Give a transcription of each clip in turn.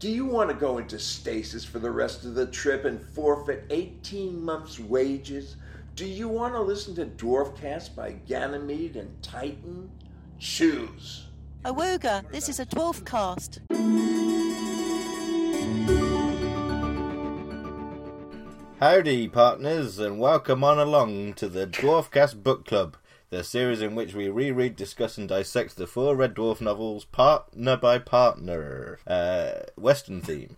Do you want to go into stasis for the rest of the trip and forfeit 18 months' wages? Do you want to listen to Dwarfcast by Ganymede and Titan? Choose. Awoga, this is a dwarf cast. Howdy, partners, and welcome on along to the Dwarfcast Book Club, the series in which we reread, discuss, and dissect the four Red Dwarf novels, partner by partner, uh, Western theme.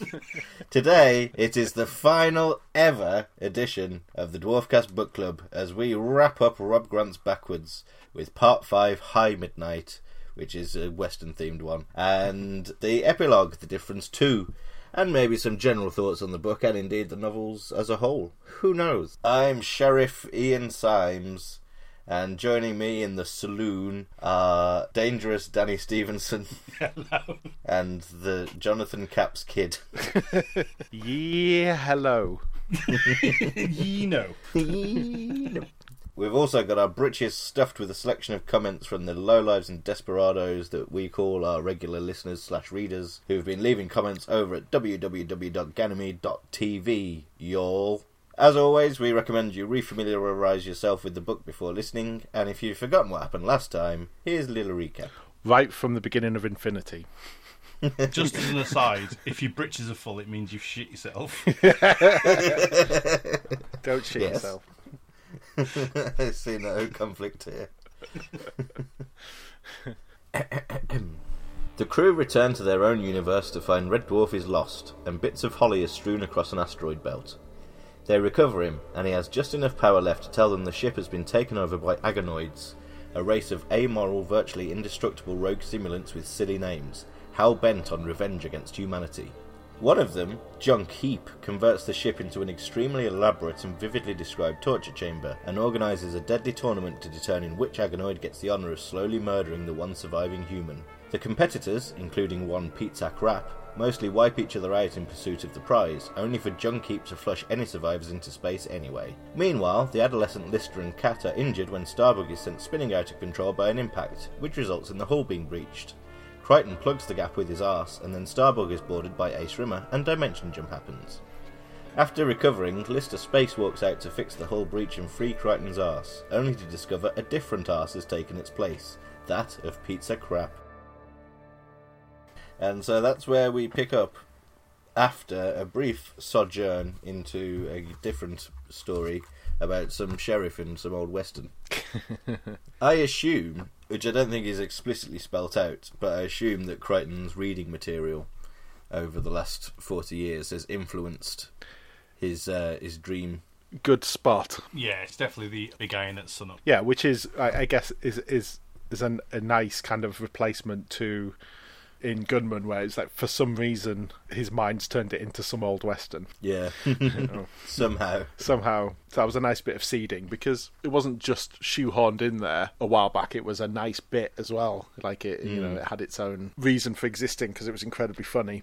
Today, it is the final ever edition of the Dwarfcast Book Club as we wrap up Rob Grant's Backwards with Part 5 High Midnight, which is a Western themed one, and the epilogue, The Difference 2 and maybe some general thoughts on the book and indeed the novels as a whole. Who knows? I'm Sheriff Ian Symes, and joining me in the saloon are Dangerous Danny Stevenson Hello. and the Jonathan Capps kid. Yeah, hello. you know. We've also got our britches stuffed with a selection of comments from the lowlives and desperados that we call our regular listeners slash readers who've been leaving comments over at www.ganymede.tv, y'all. As always, we recommend you refamiliarise yourself with the book before listening, and if you've forgotten what happened last time, here's a little recap. Right from the beginning of Infinity. Just as an aside, if your britches are full, it means you've shit yourself. Don't shit Yes. yourself. I see no conflict here. the crew return to their own universe to find Red Dwarf is lost, and bits of holly are strewn across an asteroid belt. They recover him, and he has just enough power left to tell them the ship has been taken over by Agonoids, a race of amoral, virtually indestructible rogue simulants with silly names, hell bent on revenge against humanity. One of them, Djuhn'keep, converts the ship into an extremely elaborate and vividly described torture chamber and organises a deadly tournament to determine which Agonoid gets the honour of slowly murdering the one surviving human. The competitors, including one Pizzak Rapp, mostly wipe each other out in pursuit of the prize, only for Junk to flush any survivors into space anyway. Meanwhile, the adolescent Lister and Cat are injured when Starbug is sent spinning out of control by an impact, which results in the hull being breached. Kryten plugs the gap with his arse, and then Starbug is boarded by Ace Rimmer, and Dimension Jump happens. After recovering, Lister spacewalks out to fix the hull breach and free Kryten's arse, only to discover a different arse has taken its place that of Pizzak Rapp. And so that's where we pick up after a brief sojourn into a different story about some sheriff in some old western. I assume, which I don't think is explicitly spelt out, but I assume that Kryten's reading material over the last forty years has influenced his uh, his dream. Good spot. yeah, it's definitely the big iron at sun up. Yeah, which is, I, I guess, is is is an, a nice kind of replacement to in Gunmen, where it's like for some reason his mind's turned it into some old western. Yeah, somehow. Somehow, so that was a nice bit of seeding because it wasn't just shoehorned in there a while back. It was a nice bit as well. Like it, you hmm. know, it had its own reason for existing because it was incredibly funny,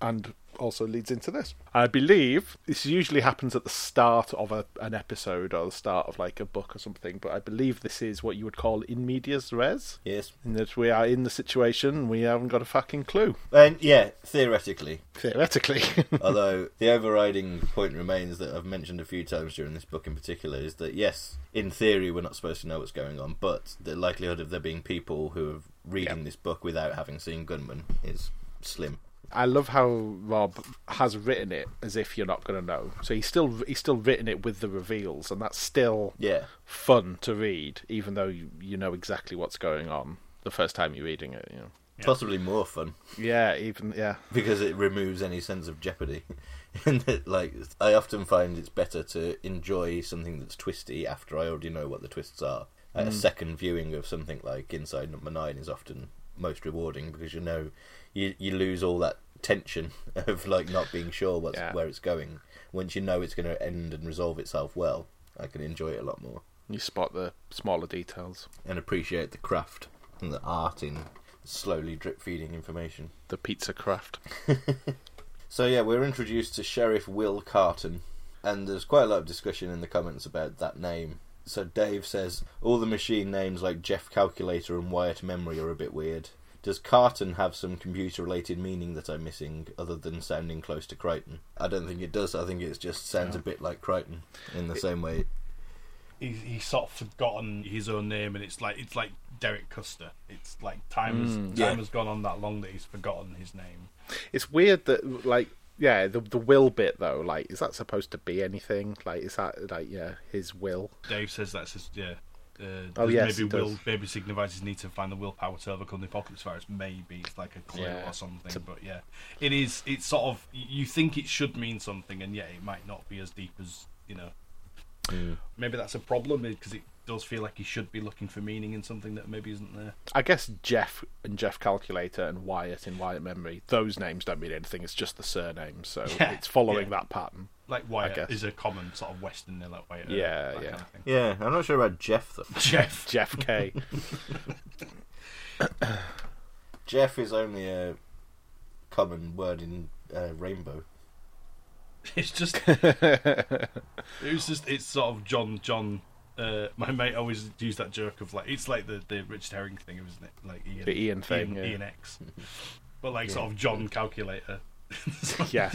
and also leads into this. I believe this usually happens at the start of a, an episode or the start of like a book or something, but I believe this is what you would call in medias res. Yes, In that we are in the situation, we haven't got a fucking clue. and yeah, theoretically. Theoretically. Although the overriding point remains that I've mentioned a few times during this book in particular is that yes, in theory we're not supposed to know what's going on, but the likelihood of there being people who are reading Yeah. this book without having seen Gunmen is slim. I love how Rob has written it as if you're not going to know. So he's still he's still written it with the reveals, and that's still Yeah, fun to read, even though you, you know exactly what's going on the first time you're reading it. You know. possibly more fun Yeah, even yeah, because it removes any sense of jeopardy. and that, like, I often find it's better to enjoy something that's twisty after I already know what the twists are. Like, A mm. second viewing of something like Inside Number Nine is often most rewarding because you know you you lose all that tension of like not being sure what's Yeah. where it's going. Once you know it's going to end and resolve itself well, I can enjoy it a lot more you spot the smaller details, and appreciate the craft and the art in slowly drip feeding information. the pizza craft. So yeah, we're introduced to Sheriff Will Carton, and there's quite a lot of discussion in the comments about that name. So Dave says all the machine names like Jeff Calculator and Wyatt Memory are a bit weird. Does Carton have some computer related meaning that I'm missing other than sounding close to Kryten? I don't think it does. I think it just sounds a bit like Kryten in the same way. He's, he's sort of forgotten his own name, and it's like it's like Derek Custer. It's like time has hmm. time yeah. has gone on that long that he's forgotten his name. It's weird that like yeah, the the will bit though, like is that supposed to be anything? Like is that like yeah, his will? Dave says that's his yeah. Uh, Oh, yes, maybe will maybe signifies his need to find the willpower to overcome the apocalypse virus. Maybe it's like a clue Yeah. or something. To- But yeah, it is. It's sort of you think it should mean something, and yet it might not be as deep as you know. Maybe that's a problem because it does feel like he should be looking for meaning in something that maybe isn't there. I guess Jeff and Jeff Calculator and Wyatt in Wyatt Memory, those names don't mean anything. It's just the surname, so Yeah, it's following yeah. that pattern. Like Wyatt is a common sort of Western name, like Wyatt. Yeah, yeah. Kind of. Yeah, I'm not sure about Jeff though. Jeff. Jeff K. Jeff is only a common word in uh, Rainbow. It's just it was just it's sort of John John. Uh, my mate always used that joke of like it's like the the Richard Herring thing, isn't it? Like Ian, The Ian thing, Ian, yeah. Ian X, but like sort of John calculator. yeah.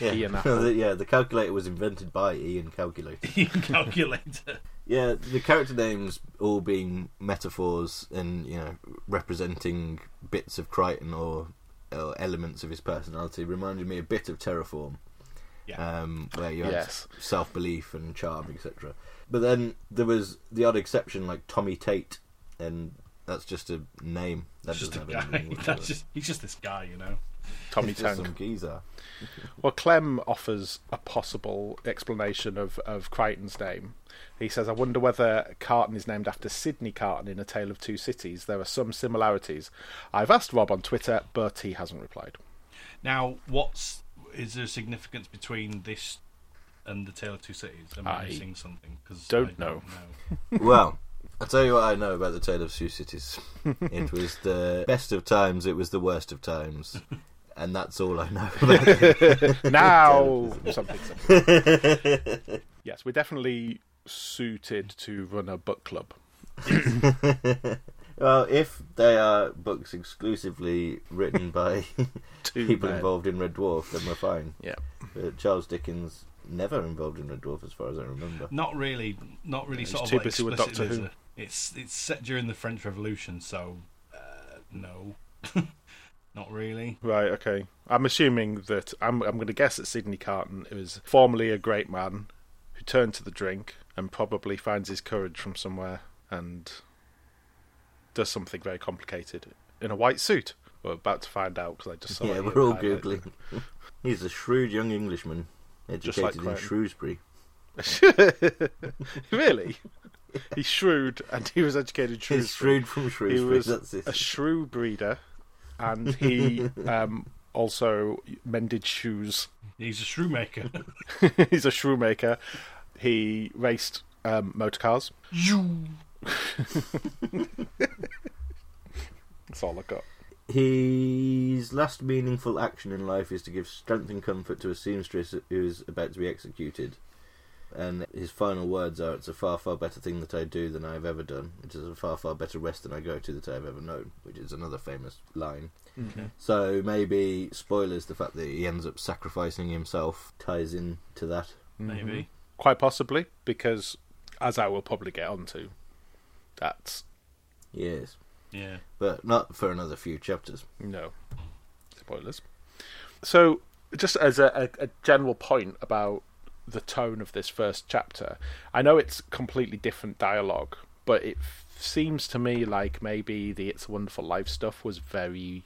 Yeah, Ian the, Apple. yeah. The calculator was invented by Ian Calculator. Ian calculator. Yeah, the character names all being metaphors and you know representing bits of Kryten or, or elements of his personality reminded me a bit of Terrorform, Yeah. um, where you had Yes. self belief and charm, etc. But then there was the odd exception like Tommy Tate, and that's just a name. That just a doesn't have guy. anything That's just he's just this guy, you know. Tommy It's just some geezer. Well, Clem offers a possible explanation of, of Kryten's name. He says, I wonder whether Carton is named after Sidney Carton in A Tale of Two Cities. There are some similarities. I've asked Rob on Twitter, but he hasn't replied. Now, what's is there significance between this and the Tale of Two Cities? Am I, I missing something? Because don't I know. know. Well, I'll tell you what I know about the Tale of Two Cities. it was the best of times, it was the worst of times. And that's all I know about it. Now! something, something. yes, we're definitely suited to run a book club. Well, if they are books exclusively written by people men. involved in Red Dwarf, then we're fine. Yeah. But Charles Dickens never involved in Red Dwarf, as far as I remember. Not really. Not really. he's sort of too like busy with explicitly Doctor Who. It's it's set during the French Revolution, so uh, no, not really. Right, okay. I'm assuming that I'm I'm going to guess that Sidney Carton was formerly a great man who turned to the drink and probably finds his courage from somewhere and does something very complicated in a white suit. We're about to find out because I just saw yeah, it we're all googling. He's a shrewd young Englishman, Just like educated in Shrewsbury. really? He's shrewd and he was educated in He's shrewd from Shrewsbury. He was That's it. a shrew breeder and he um, also mended shoes. He's a shoemaker. He's a shoemaker. He raced um, motor cars. you. That's all I got. His last meaningful action in life is to give strength and comfort to a seamstress who is about to be executed. And his final words are, It's a far, far better thing that I do than I have ever done. It is a far, far better rest than I go to that I have ever known, which is another famous line. So maybe, spoilers, the fact that he ends up sacrificing himself ties in to that. Maybe. Mm-hmm. Quite possibly, because as I will probably get onto, that's Yes. Yeah. But not for another few chapters. no spoilers. So, just as a, a, a general point about the tone of this first chapter, I know it's completely different dialogue, but it f- seems to me like maybe the "It's a Wonderful Life" stuff was very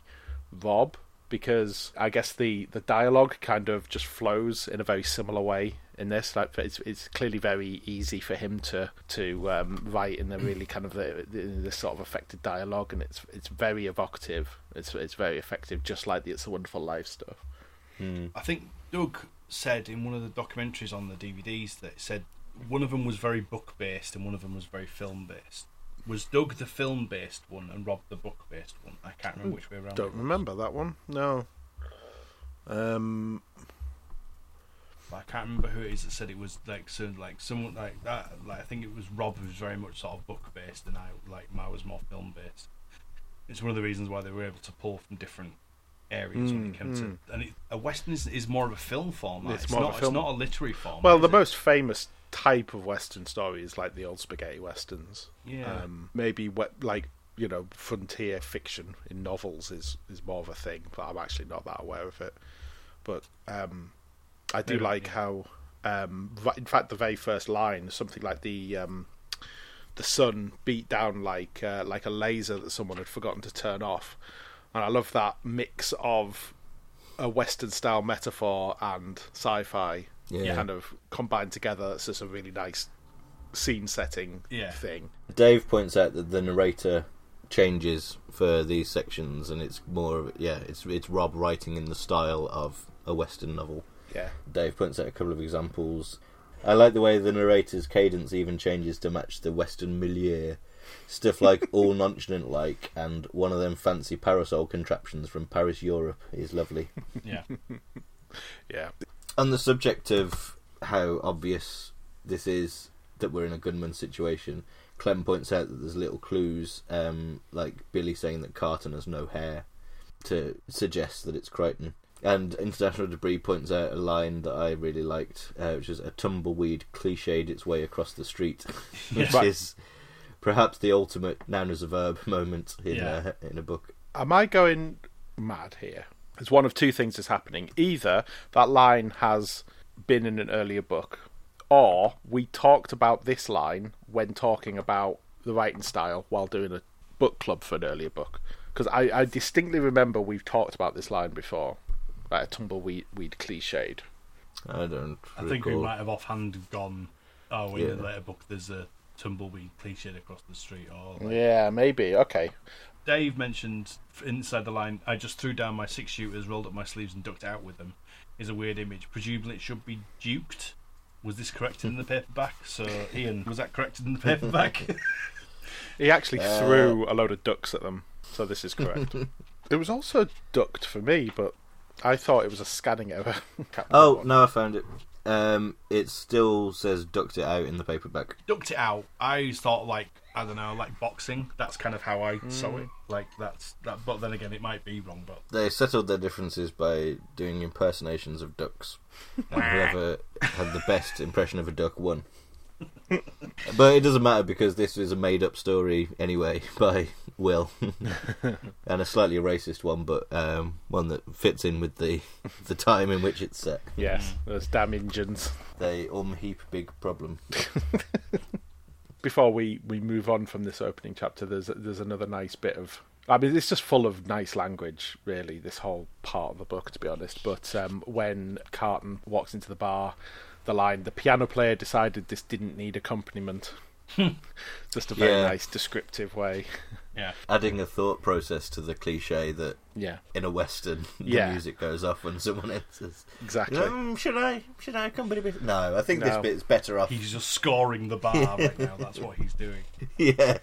Rob because I guess the the dialogue kind of just flows in a very similar way in this. Like it's it's clearly very easy for him to to um, write in the really kind of the, the, this sort of affected dialogue, and it's it's very evocative. It's it's very effective, just like the "It's a Wonderful Life" stuff. I think Doug said in one of the documentaries on the DVDs that said one of them was very book based and one of them was very film based. Was Doug the film based one and Rob the book based one? I can't remember which way around. I don't remember that one. No. Um. I can't remember who it is that said it was like so like someone like that. Like I think it was Rob who was very much sort of book based and I like Ma was more film based. It's one of the reasons why they were able to pull from different areas when it came to. And it, a western is, is more of a film format. It's It's, not. a film- It's not a literary format. Well, the it? most famous type of western story is like the old spaghetti westerns. Yeah. Um, maybe what like you know frontier fiction in novels is is more of a thing, but I'm actually not that aware of it. But um, I do Maybe, like yeah. how, um, in fact, the very first line is something like the um, the sun beat down like uh, like a laser that someone had forgotten to turn off, and I love that mix of a western style metaphor and sci-fi Yeah. kind of combined together. It's just a really nice scene setting Yeah. thing. Dave points out that the narrator changes for these sections, and it's more of yeah, it's it's Rob writing in the style of a western novel. Yeah. Dave points out a couple of examples. I like the way the narrator's cadence even changes to match the western milieu. Stuff like all nonchalant like and one of them fancy parasol contraptions from Paris, Europe is lovely. yeah. Yeah. On the subject of how obvious this is that we're in a gunman situation, Clem points out that there's little clues, um, like Billy saying that Carton has no hair, to suggest that it's Crichton. And International Debris points out a line that I really liked, uh, which is a tumbleweed cliched its way across the street, which Right. is perhaps the ultimate noun as a verb moment in Yeah. a, in a book. Am I going mad here? There's one of two things that's happening. Either that line has been in an earlier book, or we talked about this line when talking about the writing style while doing a book club for an earlier book. Because I, I distinctly remember we've talked about this line before, like a tumbleweed weed cliched. I don't. I think we might have offhand gone. Oh, in the later book, there's a tumbleweed cliche across the street, or like, Yeah, maybe. Okay. Dave mentioned inside the line, I just threw down my six shooters, rolled up my sleeves, and ducked out with them. Is a weird image. Presumably, it should be duked. Was this corrected in the paperback? So, Ian, was that corrected in the paperback? He actually Uh, threw a load of ducks at them, so this is correct. it was also ducked for me, but I thought it was a scanning error. Oh no, I found it. Um, it still says ducked it out in the paperback. ducked it out. I thought like I don't know, like boxing. That's kind of how I saw it. Like that's that. But then again, it might be wrong. But They settled their differences by doing impersonations of ducks. And whoever had the best impression of a duck won. But it doesn't matter because this is a made-up story anyway by Will, and a slightly racist one, but um, one that fits in with the the time in which it's set. Yes, those damn engines. They um heap big problem. Before we, we move on from this opening chapter, there's there's another nice bit of. I mean, it's just full of nice language, really. This whole part of the book, to be honest. But um, when Carton walks into the bar, the line "the piano player decided this didn't need accompaniment." just a very Yeah. nice descriptive way. yeah, Adding a thought process to the cliche that Yeah, in a western the Yeah. music goes off when someone enters. exactly. Um, should I? Should I accompany? Bit? No, I think this No. bit's better off. he's just scoring the bar right now. That's what he's doing. yeah,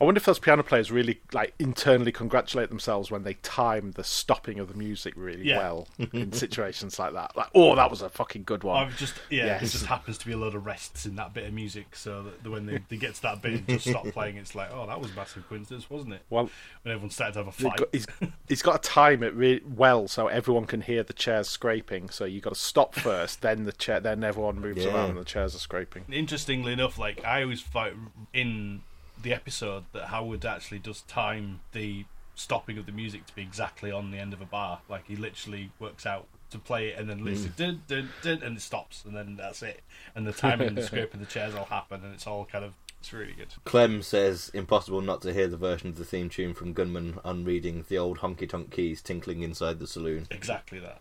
I wonder if those piano players really like internally congratulate themselves when they time the stopping of the music really Yeah. well in situations like that. Like, oh, that was a fucking good one. I've just yeah, Yes. it just happens to be a load of rests in that bit of music, so that when they, they get to that bit and just stop playing, it's like, oh, that was a massive coincidence, wasn't it? Well, When everyone started to have a he's fight. got, he's, he's got to time it really well so everyone can hear the chairs scraping. So you got to stop first, then the chair, then everyone moves Yeah. around and the chairs are scraping. Interestingly enough, like I always thought in the episode that Howard actually does time the stopping of the music to be exactly on the end of a bar. Like he literally works out to play it and then literally dun, dun, dun, and it stops and then that's it. And the timing and the scraping of the chairs all happen and it's all kind of it's really good. Clem says impossible not to hear the version of the theme tune from Gunmen on reading the old honky tonk keys tinkling inside the saloon. Exactly that.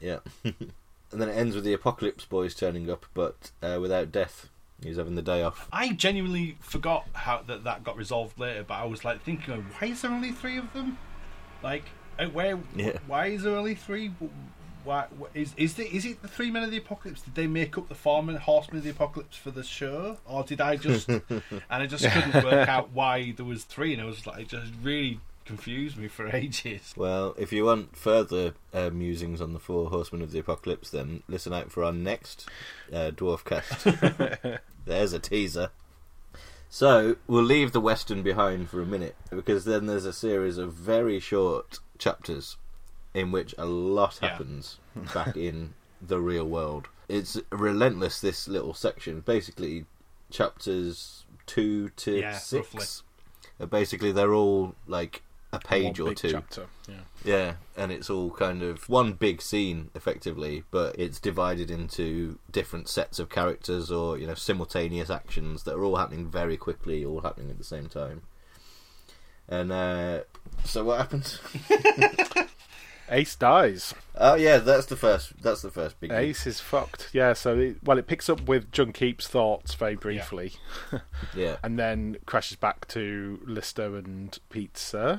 Yeah, and then it ends with the Apocalypse Boys turning up, but uh, without death. He's having the day off. I genuinely forgot how that that got resolved later, but I was like thinking, why is there only three of them? Like, uh, where? Yeah. Why is there only three? Why wh- is is the is it the three men of the apocalypse? Did they make up the four men horsemen of the apocalypse for the show, or did I just? and I just couldn't work out why there was three, and I was like, it just really confused me for ages. Well, if you want further uh, musings on the Four Horsemen of the Apocalypse, then listen out for our next uh, Dwarf cast. There's a teaser. So we'll leave the western behind for a minute because then there's a series of very short chapters in which a lot Yeah. happens back in the real world. It's relentless. This little section, basically, chapters two to Yeah, six. Basically, they're all like a page One or big two. chapter. Yeah. Yeah, and it's all kind of one big scene, effectively, but it's divided into different sets of characters or you know simultaneous actions that are all happening very quickly, all happening at the same time. And uh, so, what happens? Ace dies. Oh yeah, that's the first. That's the first big. Ace is fucked. Yeah, so it, well, it picks up with Djuhn'keep's thoughts very briefly, Yeah, and then crashes back to Lister and Pizza. Uh,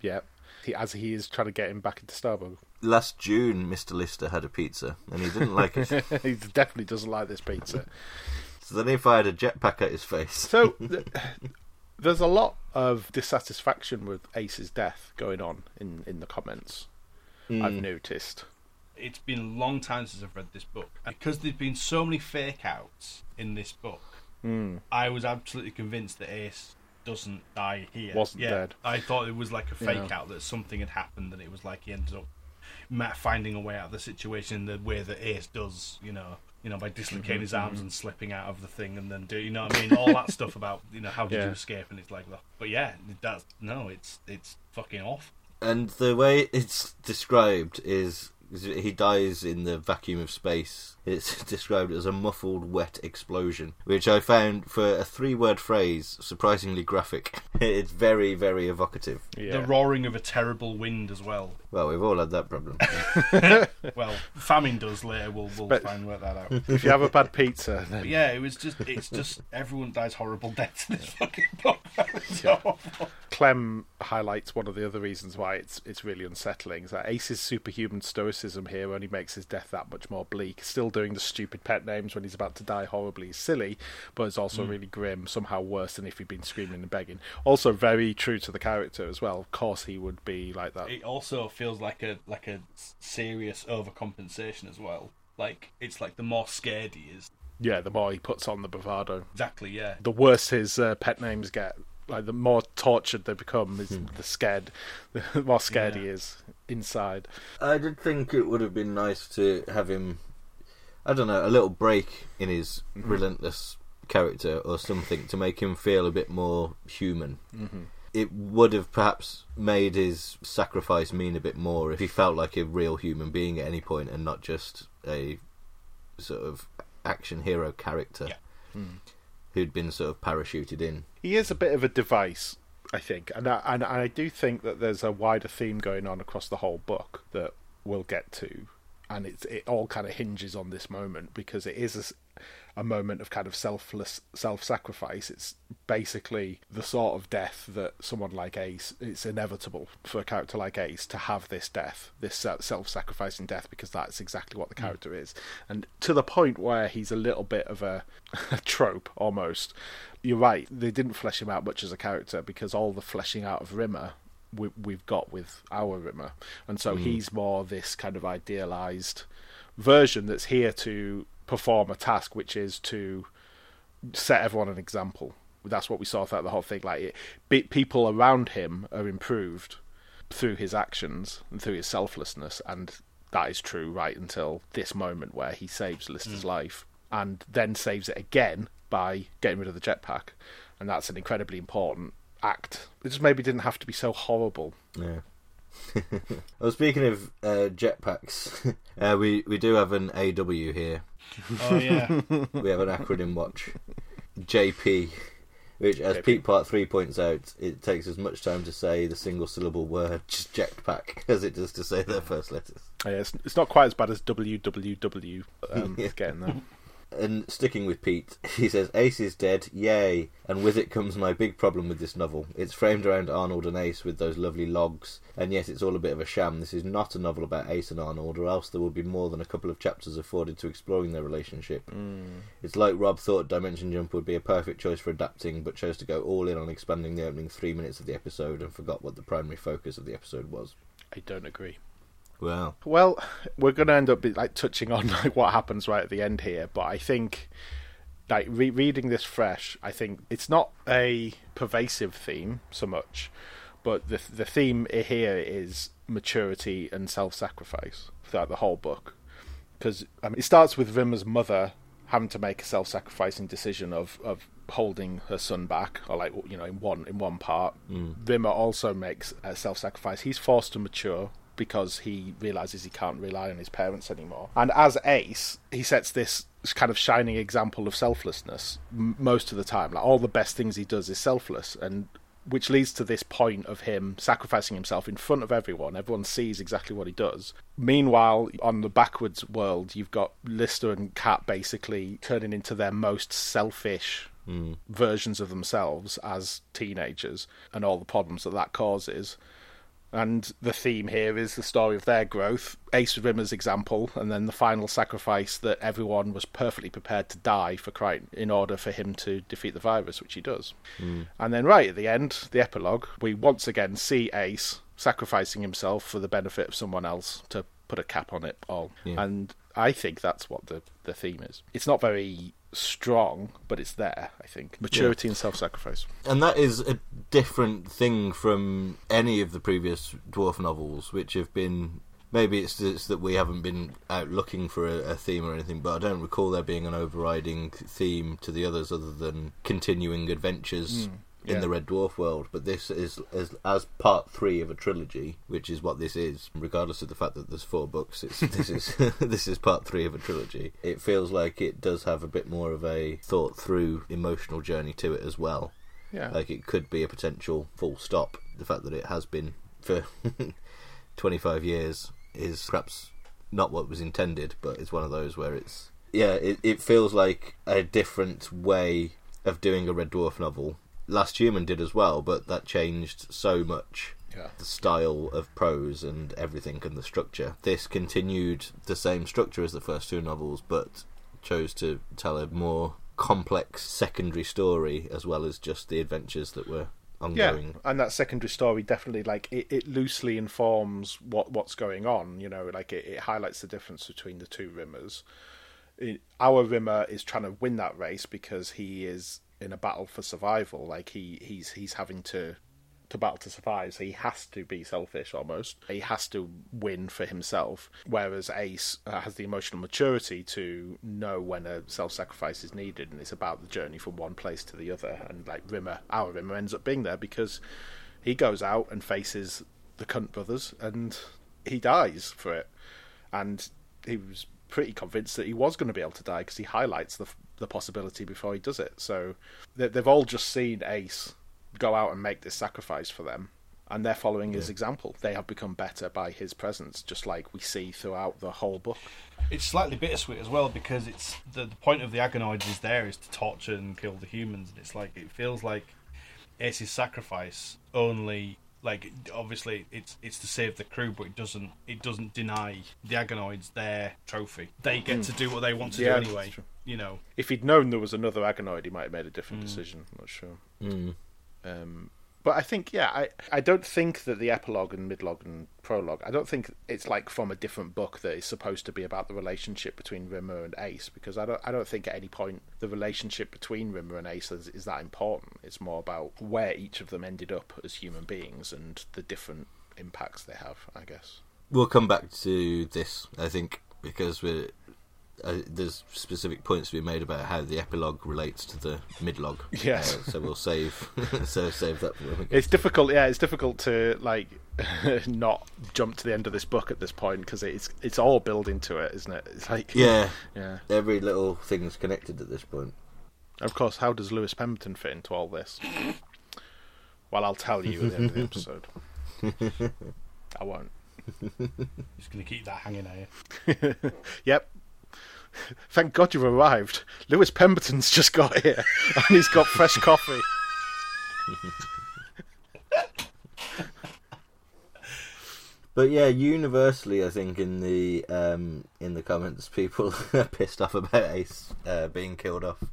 yep. He, as he is trying to get him back into Starbug. last June, Mister Lister had a pizza and he didn't like it, he definitely doesn't like this pizza. so then he fired a jetpack at his face. So th- there's a lot of dissatisfaction with Ace's death going on in, in the comments. I've noticed. It's been a long time since I've read this book. And because there's been so many fake outs in this book, Hmm. I was absolutely convinced that Ace doesn't die here. Wasn't yeah, dead. I thought it was like a fake Yeah. out that something had happened and it was like he ended up finding a way out of the situation the way that Ace does, you know, you know, by dislocating his arms and slipping out of the thing and then do you know what I mean? All that stuff about you know how did Yeah. you escape and it's like. But yeah, that's no, it's it's fucking off. And the way it's described is, he dies in the vacuum of space. It's described as a muffled, wet explosion, which I found for a three-word phrase surprisingly graphic. It's very, very evocative. Yeah. The roaring of a terrible wind as well. Well, we've all had that problem. Well, famine does later. We'll we'll But- try and work that out. if you have a bad pizza, then But yeah, it was just it's just everyone dies horrible deaths in this fucking book. It's so awful. Clem highlights one of the other reasons why it's it's really unsettling. Is that Ace's superhuman stoicism here only makes his death that much more bleak. Still doing the stupid pet names when he's about to die horribly is silly, but it's also really grim, somehow worse than if he'd been screaming and begging. Also very true to the character as well. Of course he would be like that. It also feels like a like a serious overcompensation as well. Like it's like the more scared he is. Yeah, the more he puts on the bravado. Exactly. Yeah. The worse his uh, pet names get. Like the more tortured they become, is hmm. the scared, the more scared he is inside. I did think it would have been nice to have him, I don't know, a little break in his mm-hmm. relentless character or something to make him feel a bit more human. Mm-hmm. It would have perhaps made his sacrifice mean a bit more if he felt like a real human being at any point and not just a sort of action hero character Yeah. Hmm. Who'd been sort of parachuted in. he is a bit of a device, I think, and I, and I do think that there's a wider theme going on across the whole book that we'll get to, and it's it all kind of hinges on this moment because it is a moment of kind of selfless self-sacrifice. It's basically the sort of death that someone like Ace. It's inevitable for a character like Ace to have this death, this self-sacrificing death, because that's exactly what the hmm. character is, and to the point where he's a little bit of a, a trope almost you're right. They didn't flesh him out much as a character because all the fleshing out of Rimmer we, we've got with our Rimmer, and so hmm. he's more this kind of idealized version that's here to perform a task, which is to set everyone an example. That's what we saw throughout the whole thing. Like, it, be, people around him are improved through his actions and through his selflessness, and that is true right until this moment where he saves Lister's life and then saves it again by getting rid of the jetpack, and that's an incredibly important act. It just maybe didn't have to be so horrible. Yeah. well, speaking of uh, jetpacks, uh, we we do have an AW here. Oh yeah. We have an acronym watch, JP, which, as JP. Pete Part Three points out, it takes as much time to say the single syllable word just jetpack as it does to say their first letters. Uh, it's, it's not quite as bad as WWW. Um, Yeah. it's getting there. And sticking with Pete, he says Ace is dead, yay! And with it comes my big problem with this novel. It's framed around Arnold and Ace with those lovely logs, and yet it's all a bit of a sham. This is not a novel about Ace and Arnold, or else there would be more than a couple of chapters afforded to exploring their relationship. Mm. It's like Rob thought Dimension Jump would be a perfect choice for adapting, but chose to go all in on expanding the opening three minutes of the episode and forgot what the primary focus of the episode was. I don't agree. Well, Well, we're going to end up like touching on like what happens right at the end here, but I think like re- reading this fresh, I think it's not a pervasive theme so much, but the the theme here is maturity and self-sacrifice throughout the whole book. Because I mean, it starts with Rimmer's mother having to make a self-sacrificing decision of of holding her son back, or like you know, in one in one part. Mm. Rimmer also makes a self-sacrifice. He's forced to mature because he realizes he can't rely on his parents anymore. And as Ace, he sets this kind of shining example of selflessness m- most of the time. Like all the best things he does is selfless, and which leads to this point of him sacrificing himself in front of everyone. Everyone sees exactly what he does. Meanwhile, on the backwards world, you've got Lister and Cat basically turning into their most selfish mm. versions of themselves as teenagers and all the problems that that causes. And the theme here is the story of their growth, Ace Rimmer's example, and then the final sacrifice that everyone was perfectly prepared to die for Kryten in order for him to defeat the virus, which he does. Hmm. And then, right at the end, the epilogue, we once again see Ace sacrificing himself for the benefit of someone else to put a cap on it all. Yeah. And I think that's what the, the theme is. It's not very strong, but it's there, I think. Maturity and self sacrifice. And that is a different thing from any of the previous dwarf novels, which have been. Maybe it's, it's that we haven't been out looking for a, a theme or anything, but I don't recall there being an overriding theme to the others other than continuing adventures hmm. In yeah. the Red Dwarf world. But this is as, as part three of a trilogy, which is what this is, regardless of the fact that there's four books. It's, this is this is part three of a trilogy. It feels like it does have a bit more of a thought through emotional journey to it as well Yeah. like it could be a potential full stop. The fact that it has been for 25 years is perhaps not what was intended, but it's one of those where it's yeah, it, it feels like a different way of doing a Red Dwarf novel. Last Human did as well, but that changed so much Yeah. the style of prose and everything and the structure. This continued the same structure as the first two novels, but chose to tell a more complex secondary story as well as just the adventures that were Yeah, ongoing. and that secondary story definitely like it, it loosely informs what what's going on. You know, like it, it highlights the difference between the two Rimmers. It, our Rimmer is trying to win that race because he is in a battle for survival. Like he he's he's having to to battle to survive, so he has to be selfish almost. He has to win for himself. Whereas Ace uh, has the emotional maturity to know when a self sacrifice is needed, and it's about the journey from one place to the other. And like Rimmer, our Rimmer ends up being there because he goes out and faces the Cunt brothers, and he dies for it. And he was pretty convinced that he was going to be able to die because he highlights the the possibility before he does it. So they, they've all just seen Ace go out and make this sacrifice for them, and they're following his example. They have become better by his presence, just like we see throughout the whole book. It's slightly bittersweet as well because it's the, the point of the Agonoids is there is to torture and kill the humans, and it's like it feels like Ace's sacrifice only like obviously it's it's to save the crew, but it doesn't it doesn't deny the Agonoids their trophy. They get hmm. to do what they want to Yeah, do that's anyway. True. You know, If he'd known there was another Agonoid, he might have made a different decision. I'm not sure. Mm. Um, but I think, yeah, I, I don't think that the epilogue and midlog and prologue, I don't think it's like from a different book that is supposed to be about the relationship between Rimmer and Ace, because I don't, I don't think at any point the relationship between Rimmer and Ace is, is that important. It's more about where each of them ended up as human beings and the different impacts they have, I guess. We'll come back to this, I think, because we're, uh, there's specific points to be made about how the epilogue relates to the midlog. Yes. Uh, so we'll save so save that for when we get It's difficult, yeah. It's difficult to like not jump to the end of this book at this point because it's it's all building to it, isn't it? It's like Yeah, yeah. every little thing's connected at this point. Of course, how does Lewis Pemberton fit into all this? Well, I'll tell you at the end of the episode. I won't. just going to keep that hanging there. Yep. Thank God you've arrived. Lewis Pemberton's just got here and he's got fresh coffee. But yeah, universally, I think in the um, in the comments, people are pissed off about Ace uh, being killed off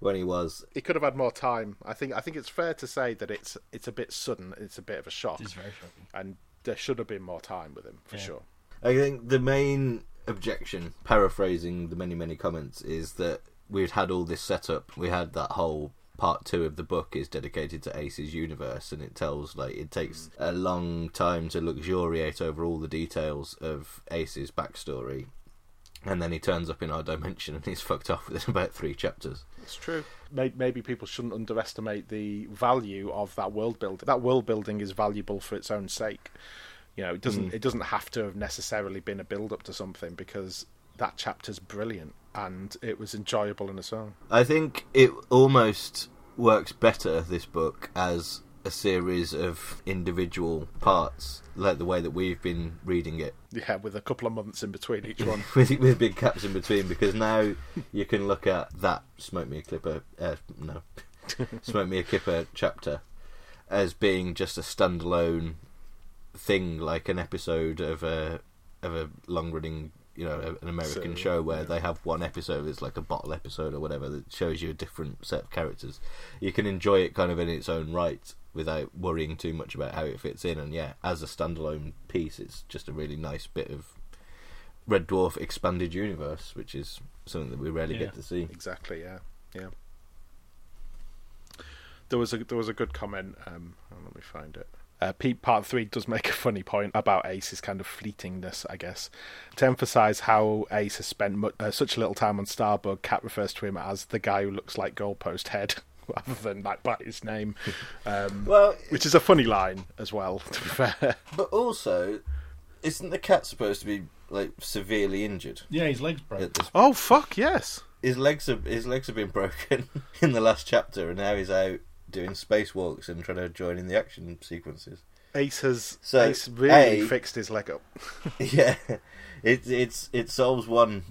when he was. He could have had more time. I think. I think it's fair to say that it's it's a bit sudden. It's a bit of a shock, It's very shocking. and there should have been more time with him for Yeah. sure. I think the main objection, paraphrasing the many many comments, is that we'd had all this set up. We had that whole part two of the book is dedicated to Ace's universe, and it tells like it takes mm. a long time to luxuriate over all the details of Ace's backstory, and then he turns up in our dimension and he's fucked off within about three chapters. It's true. Maybe people shouldn't underestimate the value of that world building. That world building is valuable for its own sake. You know, it doesn't. It doesn't have to have necessarily been a build up to something because that chapter's brilliant and it was enjoyable in its own. I think it almost works better this book as a series of individual parts, like the way that we've been reading it. Yeah, with a couple of months in between each one. with, with big caps in between because now you can look at that smoke me a clipper uh, no smoke me a kipper chapter as being just a standalone thing like an episode of a of a long running you know an American So, show where yeah. they have one episode it's like a bottle episode or whatever that shows you a different set of characters you can enjoy it kind of in its own right without worrying too much about how it fits in and yeah as a standalone piece it's just a really nice bit of Red Dwarf expanded universe, which is something that we rarely Yeah. get to see. Exactly. Yeah. Yeah. There was a there was a good comment. Um, oh, let me find it. Uh, Pete Part Three does make a funny point about Ace's kind of fleetingness, I guess, to emphasise how Ace has spent mu- uh, such a little time on Starbug. Cat refers to him as the guy who looks like Goalpost Head, rather than like by his name, um, Well, which is a funny line as well. To be fair, but also, isn't the cat supposed to be like severely injured? Yeah, his legs broke. At oh fuck yes, His legs have his legs have been broken in the last chapter, and now he's out doing spacewalks and trying to join in the action sequences. Ace has So, Ace really A- fixed his leg up. yeah, it it's it solves one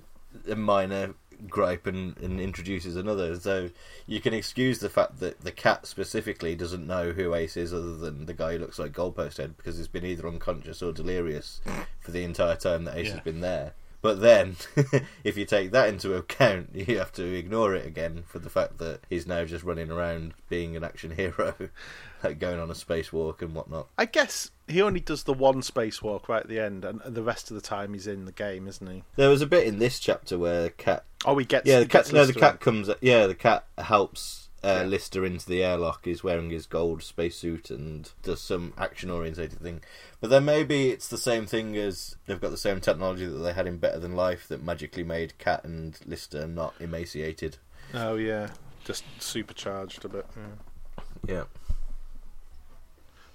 minor gripe and, and introduces another. So you can excuse the fact that the cat specifically doesn't know who Ace is, other than the guy who looks like Goalpost Head, because he's been either unconscious or delirious for the entire time that Ace Yeah. has been there. But then, if you take that into account, you have to ignore it again for the fact that he's now just running around being an action hero, like going on a spacewalk and whatnot. I guess he only does the one spacewalk right at the end, and the rest of the time he's in the game, isn't he? There was a bit in this chapter where the Cat Oh, he gets Yeah, the cat. No, the cat comes. Yeah, the cat helps uh. Lister into the airlock. He's wearing his gold spacesuit and does some action orientated thing. But then maybe it's the same thing as they've got the same technology that they had in Better Than Life that magically made Cat and Lister not emaciated. Oh yeah, just supercharged a bit. Yeah. Yeah.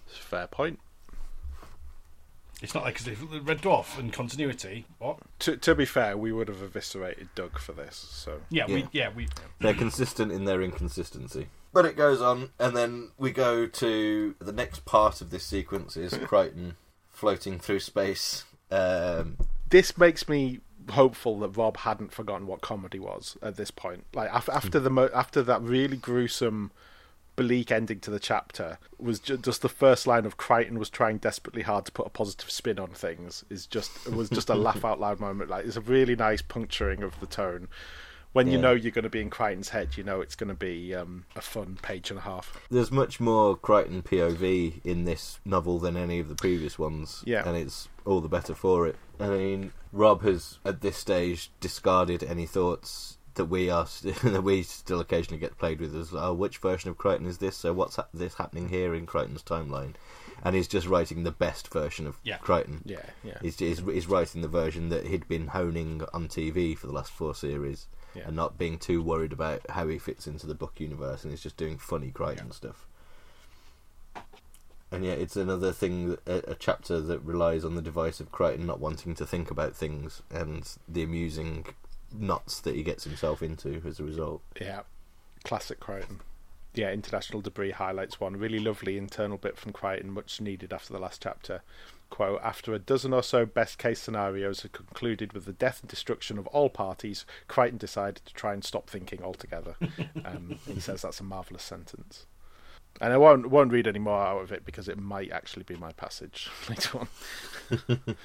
It's a fair point. It's not like as if Red Dwarf and continuity. What? To, to be fair, we would have eviscerated Doug for this. So Yeah, we Yeah. yeah we They're consistent in their inconsistency. But it goes on, and then we go to the next part of this sequence is Kryten floating through space. Um, this makes me hopeful that Rob hadn't forgotten what comedy was at this point. Like af- after the mo- after that really gruesome, bleak ending to the chapter was ju- just the first line of Kryten was trying desperately hard to put a positive spin on things. Is just it was just a laugh out loud moment. Like it's a really nice puncturing of the tone. When you know you're going to be in Kryten's head, you know it's going to be um, a fun page and a half. There's much more Kryten POV in this novel than any of the previous ones. Yeah. And it's all the better for it. I mean, Rob has, at this stage, discarded any thoughts that we are st- that we still occasionally get played with as oh which version of Kryten is this so what's ha- this happening here in Kryten's timeline and he's just writing the best version of Yeah. Kryten Yeah, yeah. he's, he's, he's writing the version that he'd been honing on TV for the last four series Yeah. and not being too worried about how he fits into the book universe, and he's just doing funny Kryten stuff. And yeah, it's another thing, a, a chapter that relies on the device of Kryten not wanting to think about things and the amusing knots that he gets himself into as a result. Yeah, classic Kryten. Yeah, International Debris highlights one really lovely internal bit from Kryten, much needed after the last chapter. Quote, after a dozen or so best case scenarios had concluded with the death and destruction of all parties, Kryten decided to try and stop thinking altogether. um, he says that's a marvellous sentence. And I won't won't read any more out of it because it might actually be my passage later on.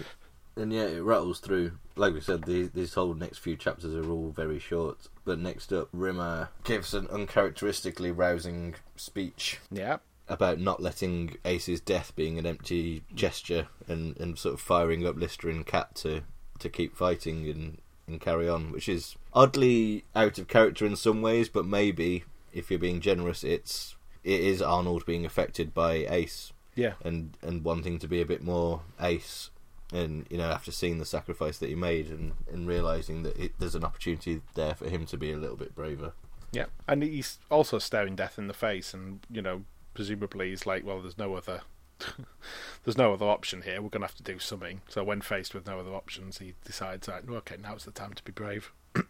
And yeah, it rattles through. Like we said, these, these whole next few chapters are all very short. But next up, Rimmer gives an uncharacteristically rousing speech Yeah, about not letting Ace's death being an empty gesture and, and sort of firing up Lister and Cat to, to keep fighting and and carry on, which is oddly out of character in some ways, but maybe if you're being generous, it's it is Arnold being affected by Ace Yeah. and and wanting to be a bit more Ace, and you know after seeing the sacrifice that he made and and realizing that it, there's an opportunity there for him to be a little bit braver. Yeah, and he's also staring death in the face, and you know, presumably he's like, well, there's no other, there's no other option here. We're gonna have to do something. So when faced with no other options, he decides, like, okay, now's the time to be brave.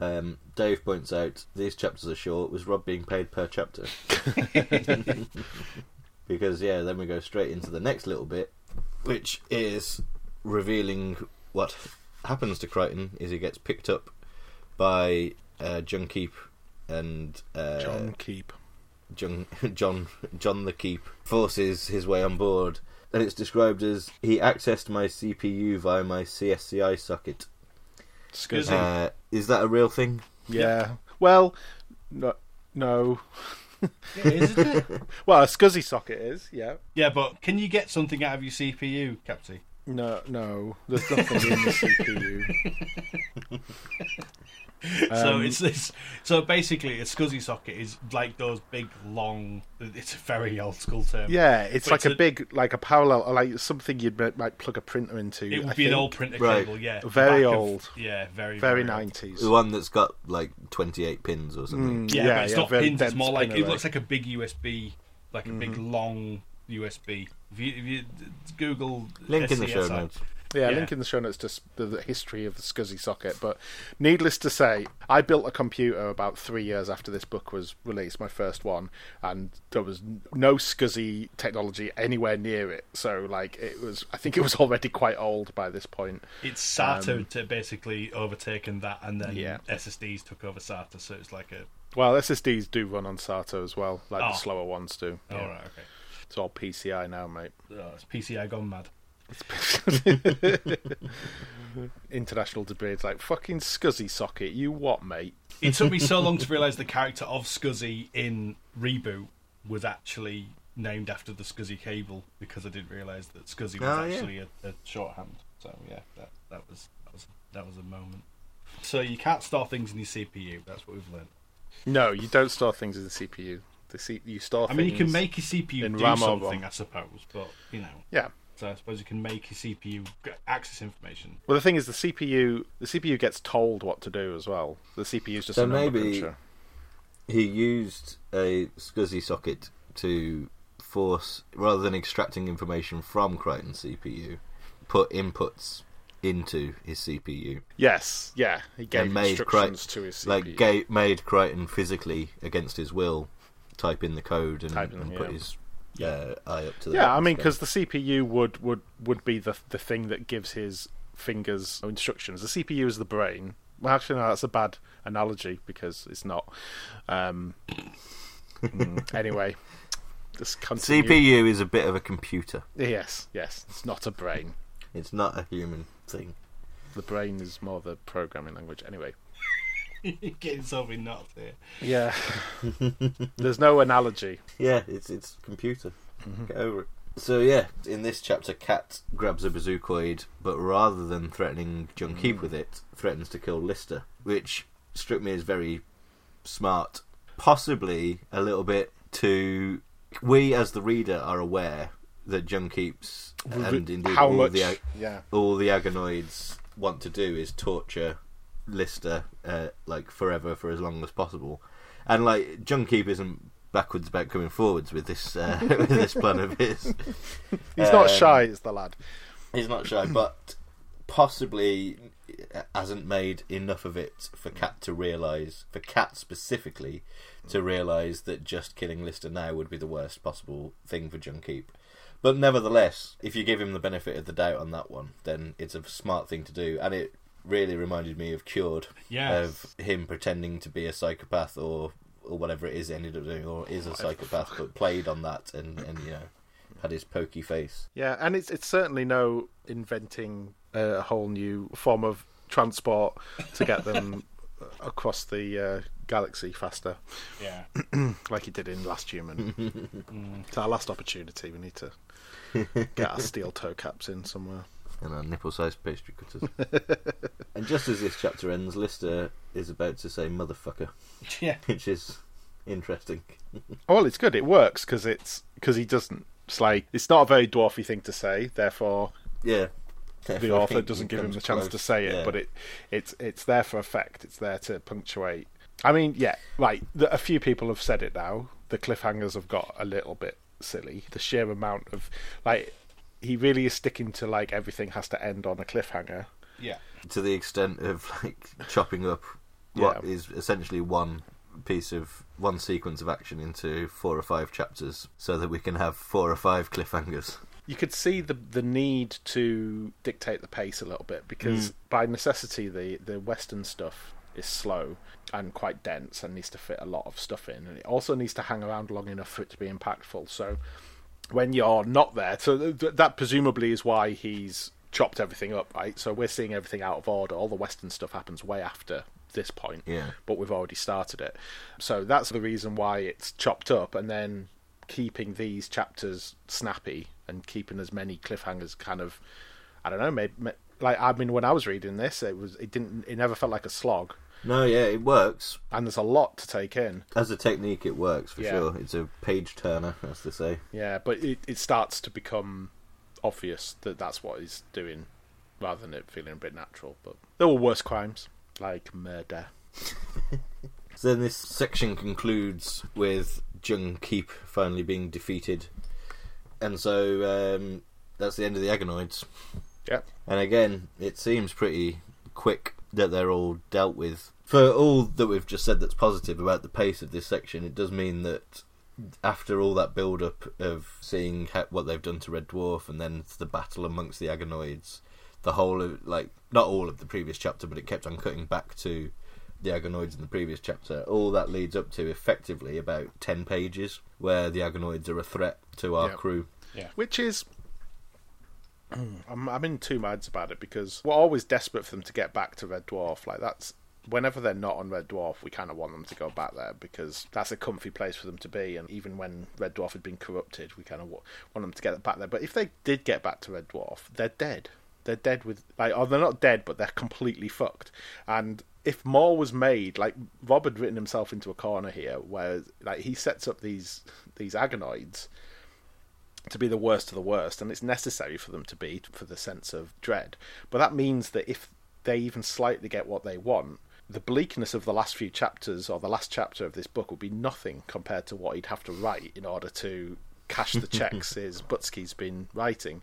Um, Dave points out these chapters are short. Was Rob being paid per chapter? because yeah, then we go straight into the next little bit, which is revealing what happens to Kryten. Is he gets picked up by uh, Djuhn'keep and uh, Djuhn'keep. John John John the Keep forces his way on board, and it's described as he accessed my CPU via my SCSI socket. Excuse. Uh, is that a real thing? Yeah. Well, no, no. Yeah, isn't it? Well, a Scuzzy socket is. Yeah. yeah, but can you get something out of your CPU, Captain? No, no. There's nothing in the CPU. so Um, it's this. So basically, a SCSI socket is like those big, long. It's a very old school term. Yeah, it's But like a it's a- big, like a parallel, or like something you'd might, might plug a printer into. It would I be an old printer Right. cable, yeah. Very Back of- old. yeah, very very nineties. The one that's got like 28 pins or something. Mm, Yeah, Yeah, but it's yeah, not very pins. It's more like it looks like a big USB, like a big long USB. If you, if you Google Link in the show notes. Yeah, Yeah. link in the show notes to the, history of the SCSI socket. But needless to say, I built a computer about three years after this book was released, my first one, and there was no SCSI technology anywhere near it. So, like, it was, I think it was already quite old by this point. It's SATA to basically overtaken that, and then Um, Yeah. SSDs took over SATA. So it's like a. Well, SSDs do run on SATA as well, like Oh. the slower ones do. Oh right, okay. It's all PCI now, mate. Oh, it's PCI gone mad. International debates like fucking Scuzzy socket. You what, mate? It took me so long to realise the character of Scuzzy in Reboot was actually named after the Scuzzy cable because I didn't realise that Scuzzy was Oh, yeah. actually a, a shorthand. So yeah, that, that was that was that was a moment. So you can't store things in your CPU. That's what we've learned. No, you don't store things in the CPU. The C- you store. I mean, you can make your CPU in do RAM something, I suppose, but you know. Yeah. So I suppose you can make your CPU g- access information. Well, the thing is, the CPU the CPU gets told what to do as well. The CPU is just So a number maybe- cruncher. He used a SCSI socket to force, rather than extracting information from Kryten's CPU, put inputs into his CPU. Yes, yeah, he gave and made instructions Kryten, to his CPU. like ga- made Kryten physically against his will type in the code and, in, and put yeah. his uh, eye up to the yeah, I mean, because the CPU would would would be the the thing that gives his fingers instructions. The CPU is the brain. Well, actually, no, that's a bad analogy because it's not. Um, mm, anyway, just continue. CPU is a bit of a computer. Yes, yes, it's not a brain. It's not a human thing. The brain is more the programming language. Anyway, Getting so in knots here. yeah. There's no analogy. Yeah, it's it's computer. Mm-hmm. Get over it. So yeah, in this chapter, Cat grabs a bazookoid, but rather than threatening Junkie Mm. Keep with it, threatens to kill Lister, which struck me as very smart. Possibly a little bit too. We, as the reader, are aware that Djuhn'keeps and indeed How all much? the ag- yeah. all the Agonoids want to do is torture Lister uh, like forever for as long as possible, and like Djuhn'keep isn't backwards about coming forwards with this uh, with this plan of his. He's not Um, shy, is the lad. He's not shy, but possibly hasn't made enough of it for Cat to realise, for Cat specifically, to realise that just killing Lister now would be the worst possible thing for Djuhn'keep. But nevertheless, if you give him the benefit of the doubt on that one, then it's a smart thing to do, and it really reminded me of Cured, Yes. of him pretending to be a psychopath or or whatever it is he ended up doing, or is a psychopath, but played on that and and you know had his pokey face. Yeah, and it's it's certainly no inventing a whole new form of transport to get them across the uh, galaxy faster, Yeah. like he did in Last Human. It's our last opportunity. We need to get our steel toe caps in somewhere. And our nipple-sized pastry cutters. and just as this chapter ends, Lister is about to say "motherfucker," Yeah. which is interesting. Oh, well, it's good. It works because it's because he doesn't. It's like it's not a very dwarfy thing to say. Therefore, Yeah. the author doesn't give him the chance to say it, Yeah. but it it's it's there for effect. It's there to punctuate. I mean, yeah, right. The, a few people have said it now. The cliffhangers have got a little bit silly. The sheer amount of like he really is sticking to like everything has to end on a cliffhanger. Yeah. to the extent of like chopping up what Yeah. is essentially one piece of one sequence of action into four or five chapters so that we can have four or five cliffhangers. You could see the the need to dictate the pace a little bit because mm. by necessity the the western stuff is slow and quite dense and needs to fit a lot of stuff in and it also needs to hang around long enough for it to be impactful. So when you're not there, so th- th- that presumably is why he's chopped everything up, right? So we're seeing everything out of order. All the western stuff happens way after this point Yeah. but we've already started it. So that's the reason why it's chopped up, and then keeping these chapters snappy and keeping as many cliffhangers kind of, I don't know, maybe, like I mean, when I was reading this, it was it didn't it never felt like a slog, No, yeah, it works. and there's a lot to take in. As a technique, it works for Yeah. sure. It's a page turner, as they say. Yeah, but it it starts to become obvious that that's what he's doing, rather than it feeling a bit natural. But there were worse crimes like murder. So then this section concludes with Djuhn'keep finally being defeated. And so um, that's the end of the Agonoids. Yeah. And again, it seems pretty quick that they're all dealt with. For all that we've just said that's positive about the pace of this section, it does mean that after all that build up of seeing ha- what they've done to Red Dwarf and then the battle amongst the Agonoids, the whole of, like, not all of the previous chapter, but it kept on cutting back to the Agonoids in the previous chapter. All that leads up to effectively about 10 pages where the Agonoids are a threat to our Yep. crew. which is I'm, I'm in two minds about it because we're always desperate for them to get back to Red Dwarf. Like that's whenever they're not on Red Dwarf, we kind of want them to go back there because that's a comfy place for them to be. And even when Red Dwarf had been corrupted, we kind of wa- want them to get back there. But if they did get back to Red Dwarf, they're dead. They're dead with like, or they're not dead, but they're completely fucked. And if more was made, like Rob had written himself into a corner here, where like he sets up these these agonoids to be the worst of the worst, and it's necessary for them to be for the sense of dread. But that means that if they even slightly get what they want, the bleakness of the last few chapters or the last chapter of this book would be nothing compared to what he'd have to write in order to cash the checks his Butsky's been writing.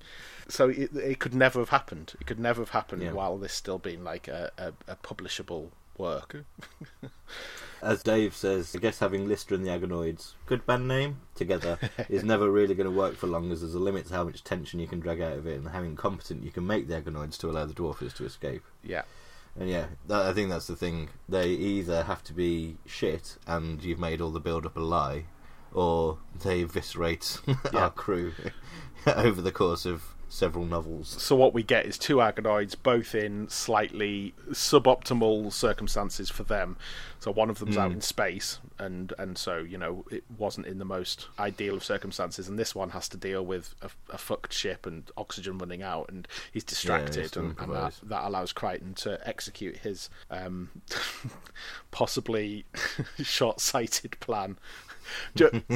So it, it could never have happened. It could never have happened Yeah. while this still being like a, a, a publishable work. As Dave says, I guess having Lister and the Agonoids, good band name, together is never really going to work for long as there's a limit to how much tension you can drag out of it and how incompetent you can make the Agonoids to allow the Dwarfers to escape. yeah. And yeah, that, I think that's the thing. They either have to be shit and you've made all the build up a lie, or they eviscerate Yeah. our crew over the course of several novels. So what we get is two agonoids, both in slightly suboptimal circumstances for them. So one of them's out in space, and and so you know it wasn't in the most ideal of circumstances, and this one has to deal with a, a fucked ship and oxygen running out, and he's distracted, to and, and that, that allows Kryten to execute his um, possibly short-sighted plan.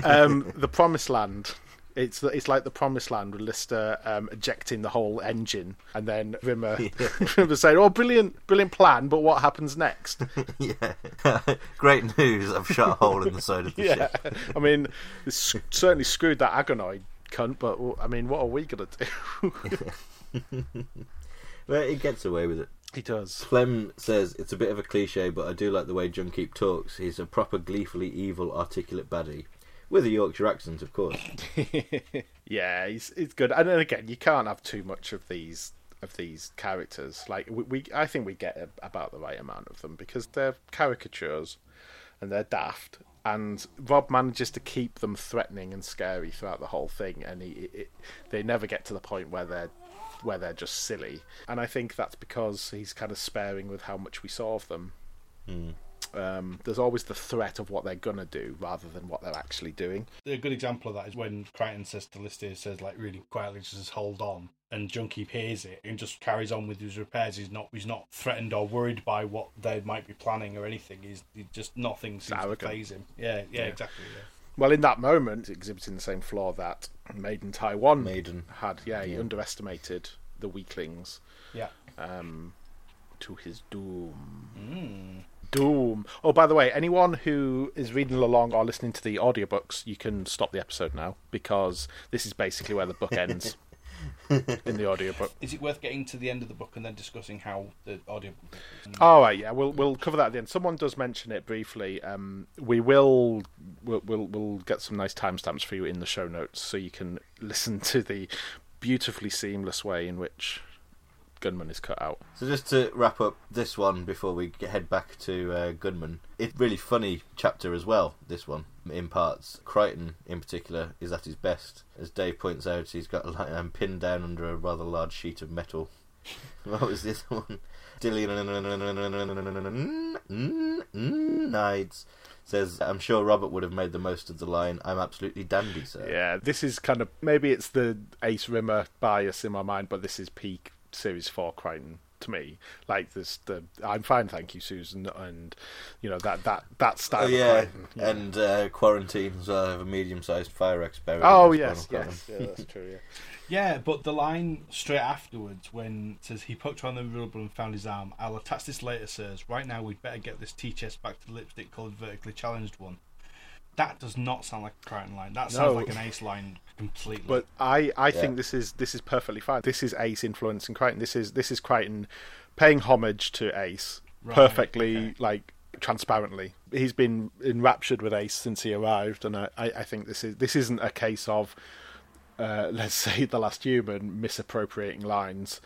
Um, the Promised Land. It's it's like the Promised Land with Lister um, ejecting the whole engine, and then Rimmer, Rimmer saying, "Oh, brilliant, brilliant plan, but what happens next?" yeah. Great news, I've shot a hole in the side of the yeah, ship. I mean, it's certainly screwed that Agonoid cunt, but I mean, what are we gonna do? But it gets away with it. he does. Clem says it's a bit of a cliche, but I do like the way Djuhn'keep talks. He's a proper gleefully evil, articulate baddie. With a Yorkshire accent, of course. yeah, he's it's good. And then again, you can't have too much of these of these characters. Like we, we I think we get a, about the right amount of them because they're caricatures and they're daft. And Rob manages to keep them threatening and scary throughout the whole thing, and he, it, they never get to the point where they're where they're just silly. And I think that's because he's kind of sparing with how much we saw of them. Hmm. Um, there's always the threat of what they're gonna do rather than what they're actually doing. A good example of that is when Kryten says to Lister, says like really quietly, just says, hold on. and Junkie hears it and just carries on with his repairs. He's not he's not threatened or worried by what they might be planning or anything. He's he just nothing seems to phase him. Yeah, yeah, Yeah. exactly. Yeah. Well, in that moment, exhibiting the same flaw that Maiden Taiwan Maiden. had. Yeah, he Yeah. underestimated the weaklings Yeah. um, to his doom. Mm. Doom. Oh, by the way, anyone who is reading along or listening to the audiobooks, you can stop the episode now because this is basically where the book ends in the audiobook. Is it worth getting to the end of the book and then discussing how the audio? All right, yeah, we'll we'll cover that at the end. Someone does mention it briefly. Um, we will we'll, we'll we'll get some nice timestamps for you in the show notes so you can listen to the beautifully seamless way in which Gunmen is cut out. So just to wrap up this one before we head back to uh, Gunmen, it's really funny chapter as well. This one, in parts, Kryten in particular is at his best. As Dave points out, he's got um, pinned down under a rather large sheet of metal. what was this one? Dillian Nides says, "I'm sure Robert would have made the most of the line. I'm absolutely dandy, sir." Yeah, this is kind of maybe it's the Ace Rimmer bias in my mind, but this is peak Series Four Kryten to me. Like this, the I'm fine, thank you, Susan, and you know that that that style. Oh of yeah, Kryten, yeah. and uh, quarantine as well. I have a medium-sized fire X buried. oh yes, yes, yeah, that's true. Yeah. Yeah, but the line straight afterwards when it says he poked around the rubber and found his arm. I'll attach this later, sirs. Right now, we'd better get this T chest back to the lipstick coloured vertically challenged one. That does not sound like a Kryten line. That sounds No. like an Ace line completely. But I, I Yeah. think this is this is perfectly fine. This is Ace influencing Kryten. This is this is Kryten paying homage to Ace Right, perfectly, okay. like transparently. He's been enraptured with Ace since he arrived, and I, I, I think this is this isn't a case of uh, let's say the last human misappropriating lines.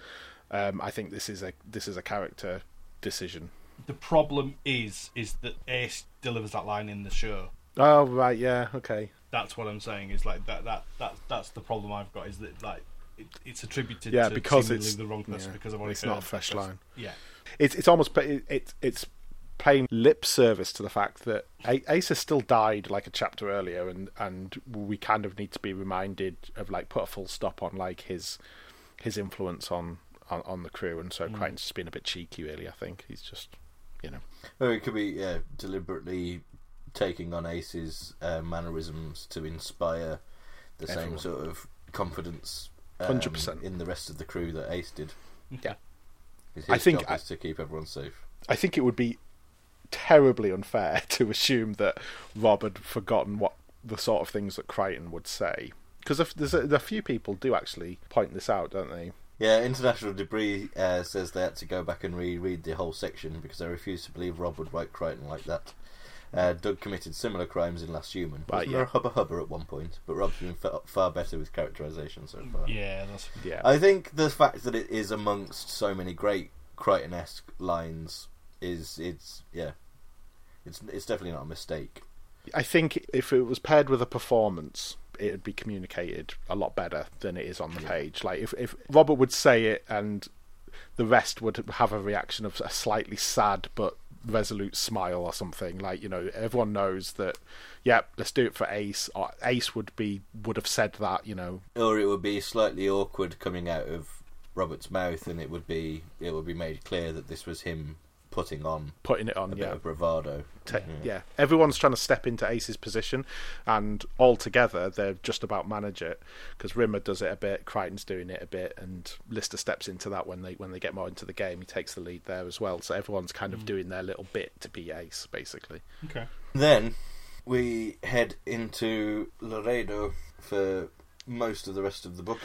Um, I think this is a this is a character decision. the problem is, is that Ace delivers that line in the show. Oh right, yeah, okay. That's what I'm saying. Is like that. That that that's the problem I've got. Is that like it, it's attributed Yeah, to because seemingly it's- the wrong person yeah, because I've already it's not a fresh person. line. Yeah. It's it's almost it, it, it's paying lip service to the fact that A- Ace has still died like a chapter earlier, and and we kind of need to be reminded of like put a full stop on like his his influence on on, on the crew, and so mm. Kryten's just been a bit cheeky, really. I think he's just you know Or it could be yeah, deliberately taking on Ace's uh, mannerisms to inspire the same sort of confidence um, 100%. in the rest of the crew that Ace did. yeah. His I think job I- is to keep everyone safe. I think it would be terribly unfair to assume that Rob had forgotten what the sort of things that Kryten would say. Because there's a, a few people do actually point this out, don't they? Yeah, International Debris uh, says they had to go back and reread the whole section because they refused to believe Rob would write Kryten like that. Uh, Doug committed similar crimes in Last Human. Right, Wasn't yeah. there a hubba hubba at one point? But Rob's been fa- far better with characterization so far. Yeah. That's Yeah. I think the fact that it is amongst so many great Kryten-esque lines is it's yeah, it's it's definitely not a mistake. I think if it was paired with a performance, it would be communicated a lot better than it is on the page. Like if if Robert would say it and the rest would have a reaction of a slightly sad but resolute smile or something. Like you know, everyone knows that. Yep, let's do it for Ace. Or Ace would be would have said that. You know, Or it would be slightly awkward coming out of Robert's mouth, and it would be it would be made clear that this was him putting on putting it on a on. bit of bravado. Ta mm-hmm. yeah. Everyone's trying to step into Ace's position, and all together they're just about manage it. Because Rimmer does it a bit, Crichton's doing it a bit, and Lister steps into that when they when they get more into the game. He takes the lead there as well. So everyone's kind of mm. doing their little bit to be Ace, basically. okay. Then we head into Laredo for most of the rest of the book.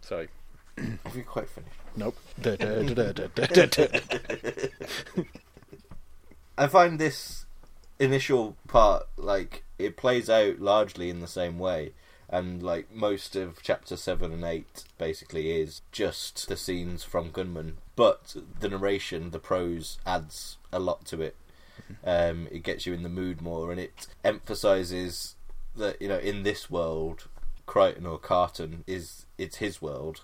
Sorry. Have you quite finished? Nope. I find this initial part like it plays out largely in the same way, and like most of chapter seven and eight basically is just the scenes from Gunmen, but the narration, the prose adds a lot to it. Um, it gets you in the mood more, and it emphasizes that you know in this world, Kryten or Carton is it's his world,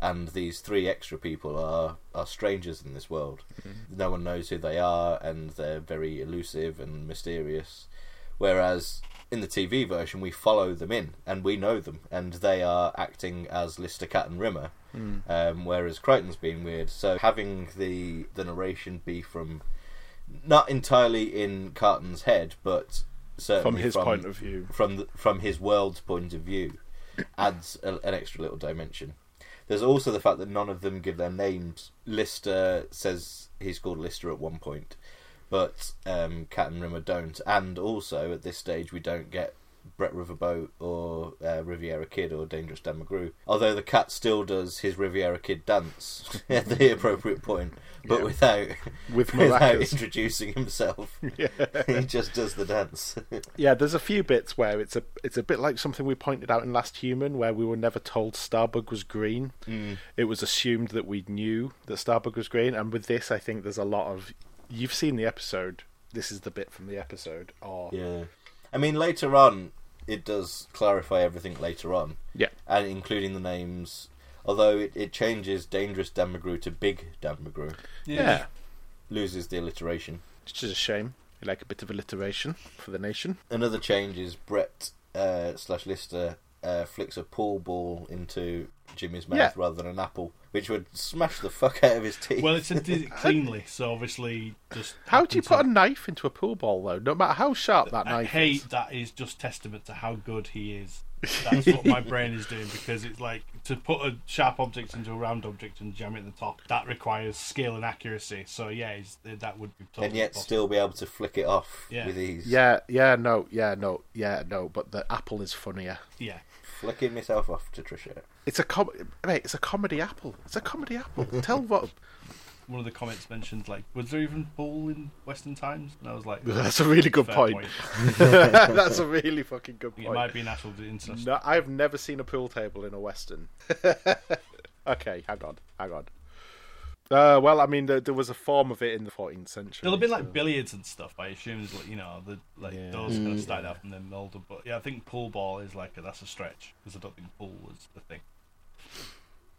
and these three extra people are are strangers in this world. No one knows who they are, and they're very elusive and mysterious. Whereas in the TV version, we follow them in and we know them, and they are acting as Lister, Cat, and Rimmer. Um, whereas Kryten's been weird. So having the the narration be from not entirely in Carton's head, but certainly From his point of view. from the, from his world's point of view, adds a, an extra little dimension. There's also the fact that none of them give their names. Lister says he's called Lister at one point, but um, Cat and Rimmer don't. And also at this stage, we don't get Brett Riverboat or uh, Riviera Kid or Dangerous Dan McGrew. Although the cat still does his Riviera Kid dance at the appropriate point, but Yeah. without With without maracas. introducing himself. he just does the dance. Yeah, there's a few bits where it's a it's a bit like something we pointed out in Last Human, where we were never told Starbug was green. Mm. It was assumed that we knew that Starbug was green, and with this, I think there's a lot of. You've seen the episode. This is the bit from the episode. Or Yeah, I mean later on it does clarify everything later on, yeah, and including the names. Although it, it changes Dangerous Dan McGrew to Big Dan McGrew, yeah, loses the alliteration. which is a shame. We like a bit of alliteration for the nation. Another change is Brett uh, slash Lister uh, flicks a pool ball into Jimmy's mouth Yeah. rather than an apple, which would smash the fuck out of his teeth. Well, it's a, did it cleanly, so obviously just. How do you happens put a knife into a pool ball, though? No matter how sharp that I knife hate is. that is just testament to how good he is. That's what my brain is doing because it's like to put a sharp object into a round object and jam it in the top. That requires skill and accuracy. So yeah, it's, that would be totally and yet possible. still be able to flick it off Yeah. with ease. Yeah, yeah, no, yeah, no, yeah, no. But the apple is funnier. yeah. Flicking myself off to Tricia. It's a com- mate, It's a comedy apple. It's a comedy apple. Tell what. One of the comments mentioned like, was there even bull in Western Times? And I was like, That's a really good fair point. That's a really fucking good point. It might be natural interest. No, I've never seen a pool table in a western. okay, hang on, hang on. Uh, well, I mean, there, there was a form of it in the 14th century. There'll have been like billiards and stuff. I assume, is like you know, the like Yeah. those kind of started off and then molded. But yeah, I think pool ball is like a, that's a stretch because I don't think pool was the thing,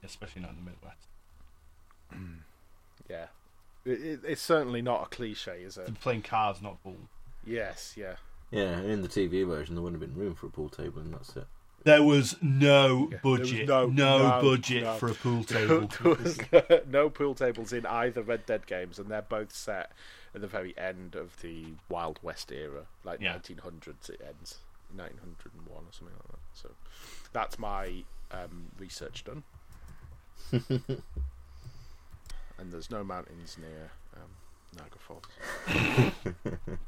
especially not in the Midwest. yeah. It, it, it's certainly not a cliche, is it? They're playing cards, not pool. Yes, yeah. Yeah, in the TV version, there wouldn't have been room for a pool table, and that's it. There was no Yeah, there was budget, no- no, no, budget no. for a pool There table. was no pool tables in either Red Dead games, and they're both set at the very end of the Wild West era, like Yeah. 1900s. It ends 1901 or something like that. So that's my um, research done. and there's no mountains near um, Niagara Falls.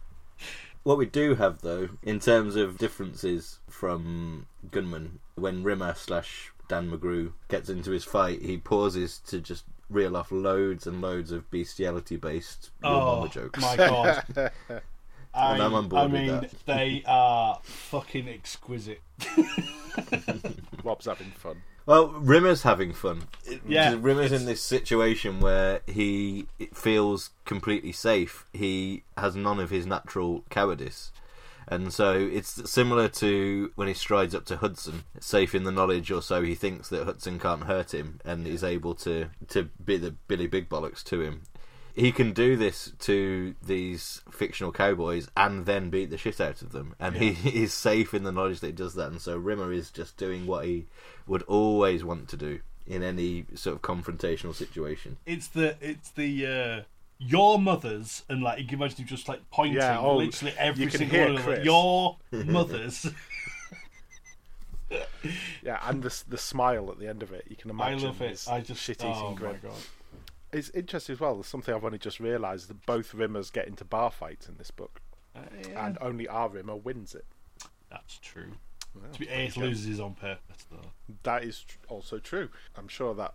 What we do have, though, in terms of differences from Gunmen, when Rimmer slash Dan McGrew gets into his fight, he pauses to just reel off loads and loads of bestiality-based real Oh mama jokes. my god! I, And I'm on board I with mean, that. they are fucking exquisite. Rob's having fun. Well, Rimmer's having fun. Yeah, Rimmer's it's- in this situation where he feels completely safe. He has none of his natural cowardice. And so it's similar to when he strides up to Hudson, safe in the knowledge, or so he thinks that Hudson can't hurt him, and is able to to be the Billy Big Bollocks to him. He can do this to these fictional cowboys and then beat the shit out of them, and he is safe in the knowledge that he does that. And so Rimmer is just doing what he would always want to do in any sort of confrontational situation. It's the it's the uh, your mothers and like you can imagine him just like pointing Yeah, oh, literally every you can single hear one of them. Chris. Your mothers. Yeah, and the the smile at the end of it, you can imagine. I imagine. love it. I just shit-eating oh my grin. god. It's interesting as well. There's something I've only just realised that both Rimmers get into bar fights in this book, Uh, yeah, and only our Rimmer wins it. that's true. Well, To be there you Ace go. loses on purpose though. That is tr- also true. I'm sure that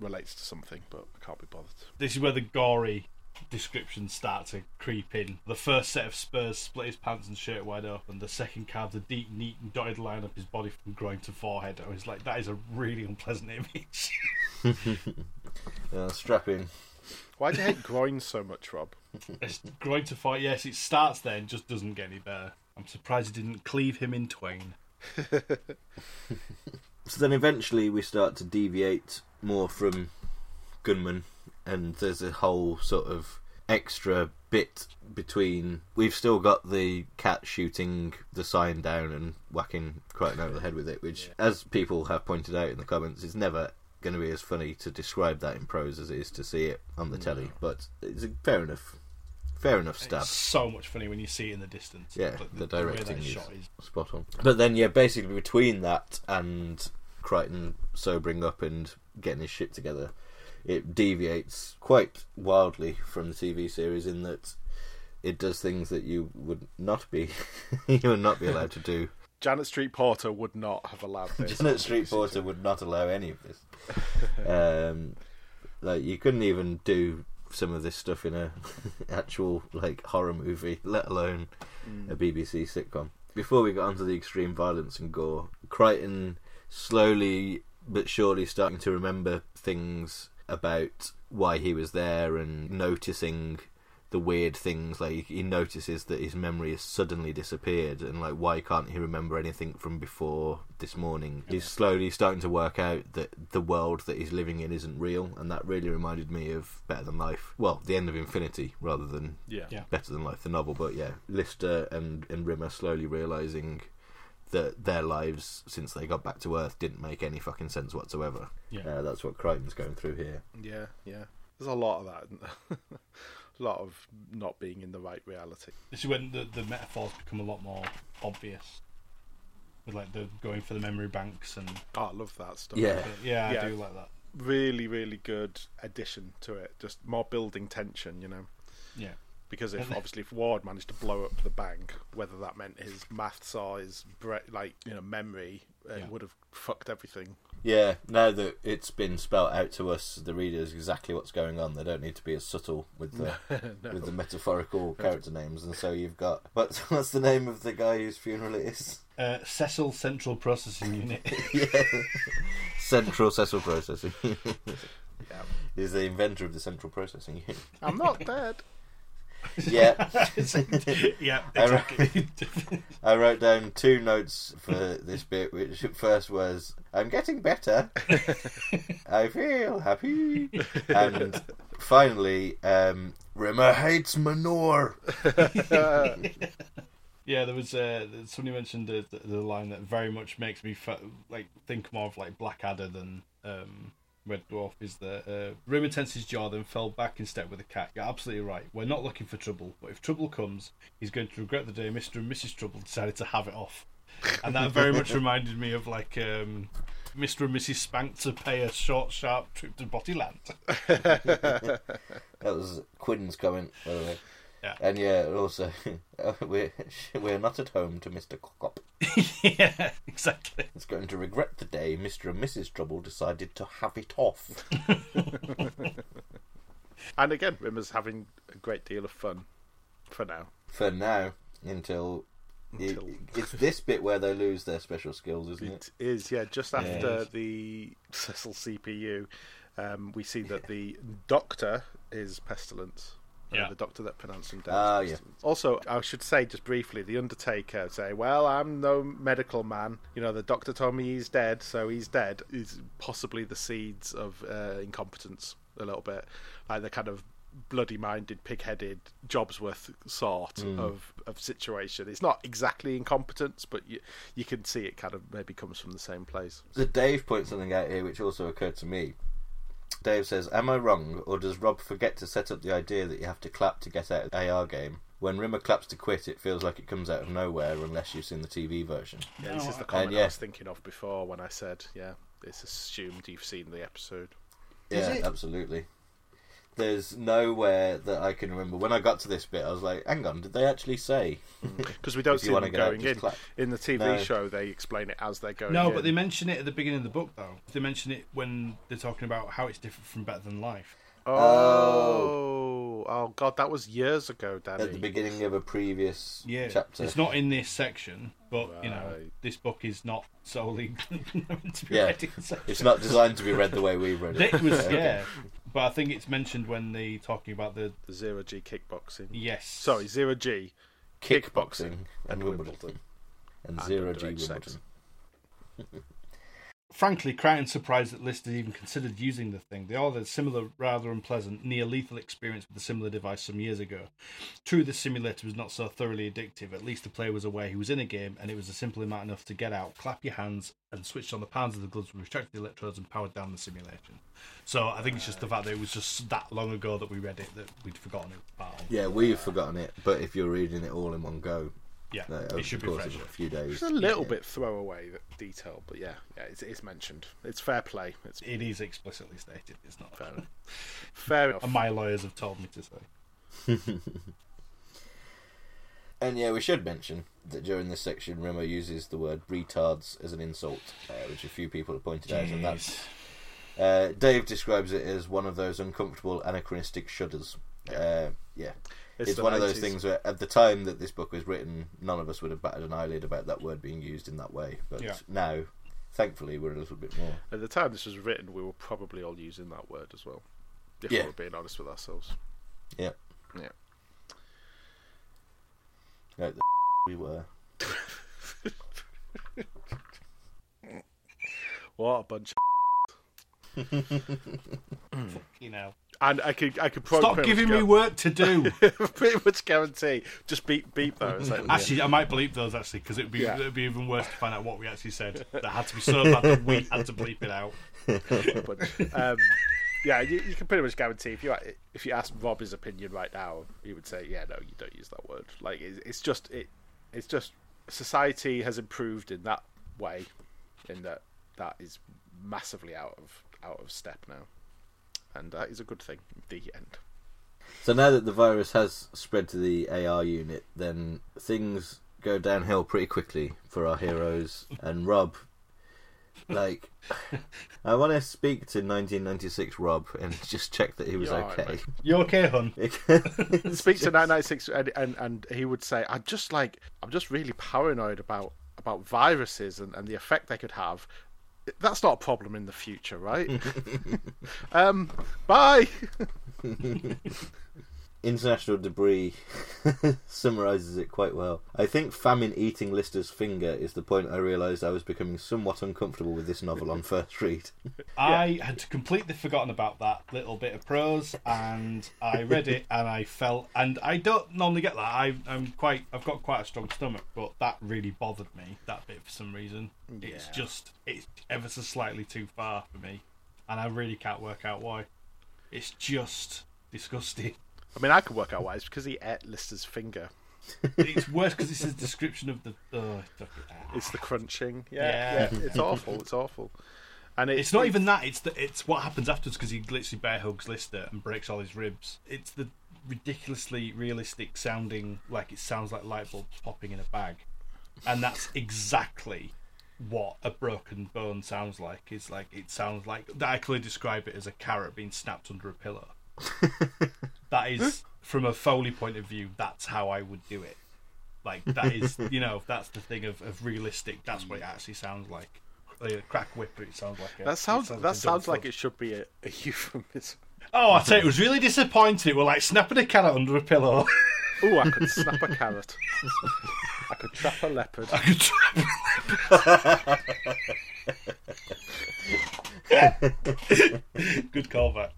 relates to something, but I can't be bothered. This is where the gory descriptions start to creep in. The first set of spurs split his pants and shirt wide open. The second carves a deep, neat, and dotted line up his body from groin to forehead. I was like, that is a really unpleasant image. Uh, strap in. Why do you hate groins so much, Rob? it's groin to forehead. Yes, it starts there and just doesn't get any better. I'm surprised it didn't cleave him in twain. So then eventually we start to deviate more from Gunmen, and there's a whole sort of extra bit between. We've still got the cat shooting the sign down and whacking Kryten over the head with it, which, as people have pointed out in the comments, is never going to be as funny to describe that in prose as it is to see it on the telly. But it's a fair enough, fair enough stab. It's so much funny when you see it in the distance. Yeah, But the way that directing it's is shot is spot on. But then, yeah, basically between that and Kryten sobering up and getting his shit together, it deviates quite wildly from the TV series in that it does things that you would not be you would not be allowed to do. Janet Street Porter would not have allowed this. Janet Street Porter would not allow any of this. Um, like you couldn't even do some of this stuff in a actual like horror movie, let alone a mm. BBC sitcom. Before we got onto the extreme violence and gore, Kryten slowly but surely starting to remember things about why he was there and noticing the weird things like he notices that his memory has suddenly disappeared and like why can't he remember anything from before this morning he's slowly starting to work out that the world that he's living in isn't real and that really reminded me of better than life well the end of infinity rather than yeah. Yeah. better than life the novel but yeah lister and and rimmer slowly realizing that their lives since they got back to earth didn't make any fucking sense whatsoever Yeah. uh, that's what kryten's going through here Yeah, yeah. There's a lot of that. Isn't there? a lot of not being in the right reality. This is when the, the metaphors become a lot more obvious. With like the going for the memory banks and Oh, I love that stuff. Yeah. yeah, Yeah. I do like that. Really, really good addition to it. Just more building tension, you know. Yeah. Because if obviously if Ward managed to blow up the bank, whether that meant his maths or his bre- like you know memory, it Yeah. would have fucked everything. Yeah, now that it's been spelt out to us, the readers, exactly what's going on, they don't need to be as subtle with the No. with the metaphorical character names. And so you've got what's what's the name of the guy whose funeral it is? Uh, Cecil Central Processing Unit. yeah, Central Cecil Processing. Yeah. He's the inventor of the Central Processing Unit. I'm not dead. Yeah, yeah, I re- I wrote down two notes for this bit, which first was, I'm getting better. I feel happy. And finally, um, Rimmer hates manure. yeah, there was uh, somebody mentioned the, the, the line that very much makes me fe- like think more of like Blackadder than um, Red Dwarf. Is that uh, Rimmer tensed his jaw, then fell back in step with the cat. You're absolutely right. We're not looking for trouble, but if trouble comes, he's going to regret the day Mister and Mrs. Trouble decided to have it off. And that very much reminded me of like um, Mr. and Mrs. Spank to pay a short, sharp trip to Bottyland. That was Quinn's comment, by the way. Yeah. And yeah, also, we're, we're not at home to Mr. Cockop. yeah, exactly. It's going to regret the day Mr. and Mrs. Trouble decided to have it off. And again, Rimmer's having a great deal of fun for now. For now, until. it- Until- it's this bit where they lose their special skills, isn't it? It is, yeah. Just after Yes. the Cecil CPU, um, we see that the Doctor is Pestilence. Uh, Yeah. the doctor that pronounced him dead. Is yeah. Also, I should say just briefly, the Undertaker say, "Well, I'm no medical man. You know, the doctor told me he's dead, so he's dead." Is possibly the seeds of uh, incompetence a little bit, like the kind of bloody-minded, pig-headed Jobsworth sort Hmm. of of situation. It's not exactly incompetence, but you you can see it kind of maybe comes from the same place. So Dave points something out here which also occurred to me. Dave says, Am I wrong, or does Rob forget to set up the idea that you have to clap to get out of the AR game? When Rimmer claps to quit, it feels like it comes out of nowhere unless you've seen the TV version. Yeah, this is the I- comment yeah. I was thinking of before when I said, yeah, it's assumed you've seen the episode. Yeah, it? absolutely. There's nowhere that I can remember. When I got to this bit, I was like, hang on, did they actually say? Because we don't see wanna them get out, going in. clap. In the TV No. show, they explain it as they're going No, in. but they mention it at the beginning of the book, though. They mention it when they're talking about how it's different from Better Than Life. Oh, oh, God, that was years ago, Danny. At the beginning of a previous Yeah, chapter. it's not in this section, but you know, this book is not solely meant to be Yeah. read in. It's not designed to be read the way we read it. It was, yeah, but I think it's mentioned when they talking about the The zero G kickboxing. yes. Sorry, zero G. Kickboxing and Wimbledon. And And zero G Wimbledon. frankly, Kryten's surprised that Lister even considered using the thing. They all had a similar, rather unpleasant, near lethal experience with a similar device some years ago. True, the simulator was not so thoroughly addictive. At least the player was aware he was in a game, and it was a simple amount enough to get out, clap your hands, and switch on the palms of the gloves, retracted the electrodes, and powered down the simulation. So I think it's just the fact that it was just that long ago that we read it that we'd forgotten it. Yeah, we've forgotten it, but if you're reading it all in one go, Yeah, uh, it should be course fresh. of a few days. It's a little bit throwaway detail, but yeah, yeah, it's, it's mentioned. It's fair play. It's It is explicitly stated. It's not. fair enough. Fair enough. And my lawyers have told me to say. And yeah, we should mention that during this section, Rimmer uses the word retards as an insult, uh, which a few people have pointed out, and that's uh, Dave describes it as one of those uncomfortable anachronistic shudders. Uh, yeah, it's, the one of those things where at the time that this book was written, none of us would have batted an eyelid about that word being used in that way. But Yeah. now, thankfully, we're a little bit more. At the time this was written, we were probably all using that word as well. If Yeah. we're being honest with ourselves. Yeah, Yeah. like the we were. What a bunch of You know, and I could I could stop giving me work to do. pretty much guarantee. Just beep beep those. Like, Actually, I might bleep those actually because it'd be Yeah. it'd be even worse to find out what we actually said. That had to be so bad that we had to bleep it out. but um, yeah, you, you can pretty much guarantee if you if you ask Rob his opinion right now, he would say, yeah, no, you don't use that word. Like it's, it's just it, it's just society has improved in that way, in that that is massively out of out of step now, and that is a good thing. The end. So now that the virus has spread to the AR unit, then things go downhill pretty quickly for our heroes and Rob. Like, I want to speak to 1996 Rob and just check that he was okay. You're okay. mate. You okay, hun? Speak to 1996 and, and and he would say, "I'm just like I'm just really paranoid about about viruses and, and the effect they could have. That's not a problem in the future, right? um, bye." International debris summarizes it quite well. I think famine eating Lister's finger is the point I realised I was becoming somewhat uncomfortable with this novel on first read. I had completely forgotten about that little bit of prose, and I read it, and I felt, and I don't normally get that. I, I'm quite, I've got quite a strong stomach, but that really bothered me. That bit for some reason, Yeah. it's just, it's ever so slightly too far for me, and I really can't work out why. It's just disgusting. I mean, I could work out why. It's because he ate Lister's finger. It's worse because it's a description of the. Uh, It's the crunching. Yeah. Yeah, yeah. It's awful. It's awful. And it, It's not even that. It's the, it's what happens afterwards because he literally bear hugs Lister and breaks all his ribs. It's the ridiculously realistic sounding, like it sounds like light bulbs popping in a bag, and that's exactly what a broken bone sounds like. It's like it sounds like I clearly describe it as a carrot being snapped under a pillow. that is from a Foley point of view. That's how I would do it. Like that is, you know, that's the thing of, of realistic. That's what it actually sounds like. A crack whip, it sounds like a, That sounds. it That sounds like it should be a, a euphemism. Oh, I tell you, it was really disappointing. It was like snapping a carrot under a pillow. Oh, I could snap a carrot. I could trap a leopard. I could trap a leopard. Good callback.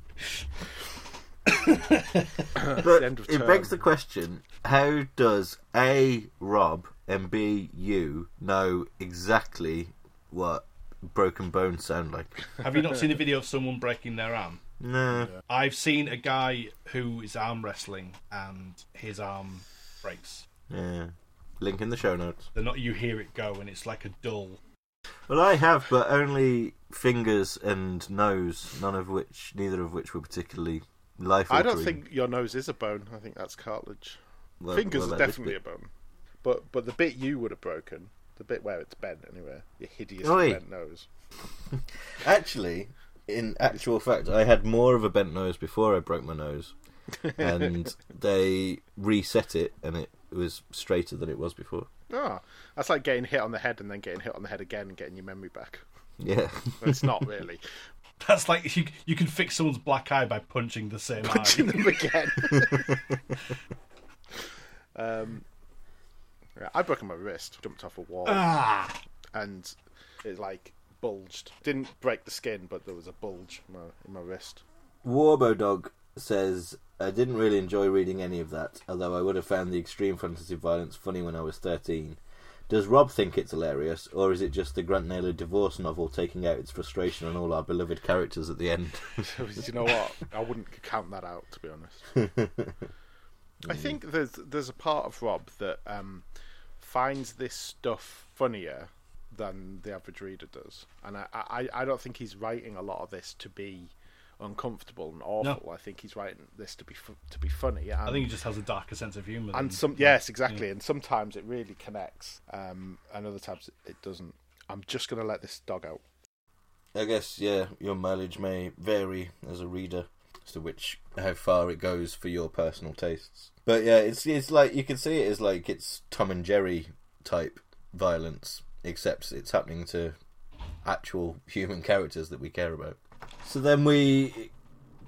But end of it begs the question: How does A. Rob and B. You know exactly what broken bones sound like? Have you not seen a video of someone breaking their arm? No. I've seen a guy who is arm wrestling and his arm breaks. Yeah. Link in the show notes. They're not. You hear it go, and it's like a dull. Well, I have, but only fingers and nose, none of which, neither of which were particularly life I don't think your nose is a bone. I think that's cartilage. Fingers are definitely a bone. But but the bit you would have broken, the bit where it's bent anyway, your hideous Oi. bent nose. Actually, in actual fact, I had more of a bent nose before I broke my nose, and they reset it, and it was straighter than it was before. Ah, that's like getting hit on the head and then getting hit on the head again and getting your memory back. Yeah. It's not really. That's like you. You can fix someone's black eye by punching the same Punching eye. them again. um, yeah, I broke my wrist, jumped off a wall, Ah, and it like bulged. Didn't break the skin, but there was a bulge in my, in my wrist. Warbo Dog says, I didn't really enjoy reading any of that, although I would have found the extreme fantasy violence funny when I was 13. Does Rob think it's hilarious, or is it just the Grant Naylor divorce novel taking out its frustration on all our beloved characters at the end? you know what? I wouldn't count that out, to be honest. I think there's there's a part of Rob that um, finds this stuff funnier than the average reader does, and I, I, I don't think he's writing a lot of this to be uncomfortable and awful. I think he's writing this to be fu- to be funny. And, I think he just has a darker sense of humour. and than- some yes, exactly. And sometimes it really connects, um, and other times it, it doesn't. I'm just gonna let this dog out. I guess, yeah, your mileage may vary as a reader as to which how far it goes for your personal tastes. But yeah, it's it's like you can see it as like it's Tom and Jerry type violence, except it's happening to actual human characters that we care about. So then we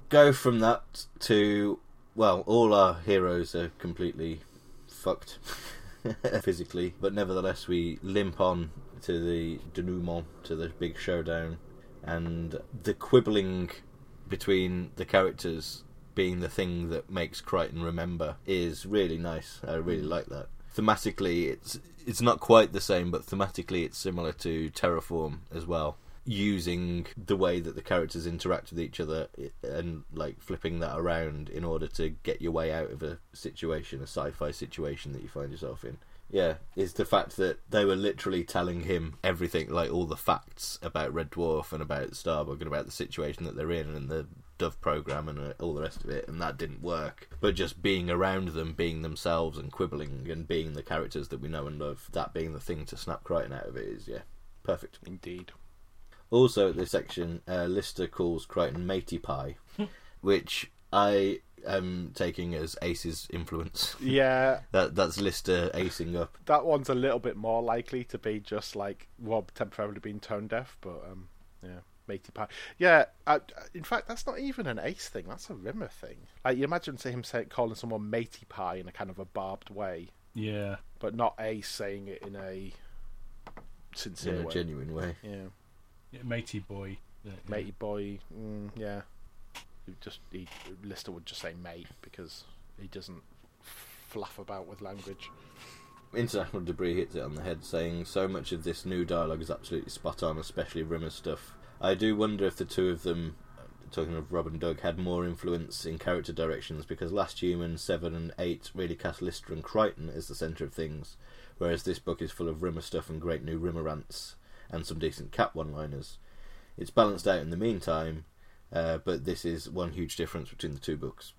go from that to well, all our heroes are completely fucked physically, but nevertheless we limp on to the denouement, to the big showdown, and the quibbling between the characters being the thing that makes Kryten remember is really nice. I really like that. Thematically, it's it's not quite the same, but thematically, it's similar to Terrorform as well. Using the way that the characters interact with each other and like flipping that around in order to get your way out of a situation, a sci-fi situation that you find yourself in. Yeah, is the fact that they were literally telling him everything, like all the facts about Red Dwarf and about Starbug and about the situation that they're in and the Dove program and uh, all the rest of it, and that didn't work. But just being around them, being themselves and quibbling and being the characters that we know and love, that being the thing to snap Kryten out of it is, yeah, perfect. Indeed. Also, at this section, uh, Lister calls Kryten Matey Pie, which I am taking as Ace's influence. Yeah, That that's Lister acing up. that one's a little bit more likely to be just like Rob temporarily being tone deaf, but um, yeah, matey pie. Yeah, uh, in fact, that's not even an ace thing. That's a Rimmer thing. Like you imagine to him say, calling someone matey pie in a kind of a barbed way, Yeah. but not ace saying it in a sincere in a way. genuine way. Yeah, yeah matey boy. Yeah, yeah. matey boy. Mm, yeah, he just he, Lister would just say mate because he doesn't fluff about with language. International Debris hits it on the head, saying so much of this new dialogue is absolutely spot on, especially Rimmer's stuff. I do wonder if the two of them, talking of Rob and Doug, had more influence in character directions because Last Human, 7 and 8 really cast Lister and Kryten as the centre of things, whereas this book is full of Rimmer stuff and great new Rimmer rants and some decent cat one liners. It's balanced out in the meantime, uh, but this is one huge difference between the two books.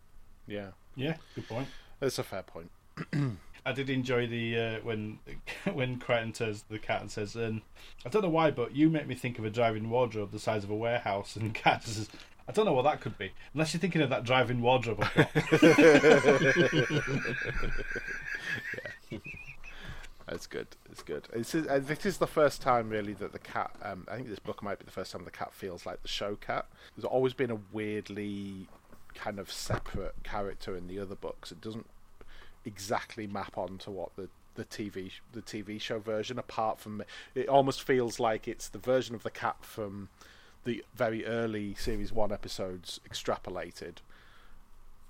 Yeah, Yeah, good point. that's a fair point. I did enjoy the uh, when when Kryten turns to the cat and says, um, "I don't know why, but you make me think of a driving wardrobe the size of a warehouse." And Cat says, "I don't know what that could be, unless you're thinking of that driving wardrobe I've got." It's good. It's good. It's, uh, this is the first time, really, that the cat. Um, I think this book might be the first time the cat feels like the show cat. There's always been a weirdly kind of separate character in the other books. It doesn't exactly map onto what the the TV the TV show version. Apart from it, almost feels like it's the version of the cat from the very early series one episodes extrapolated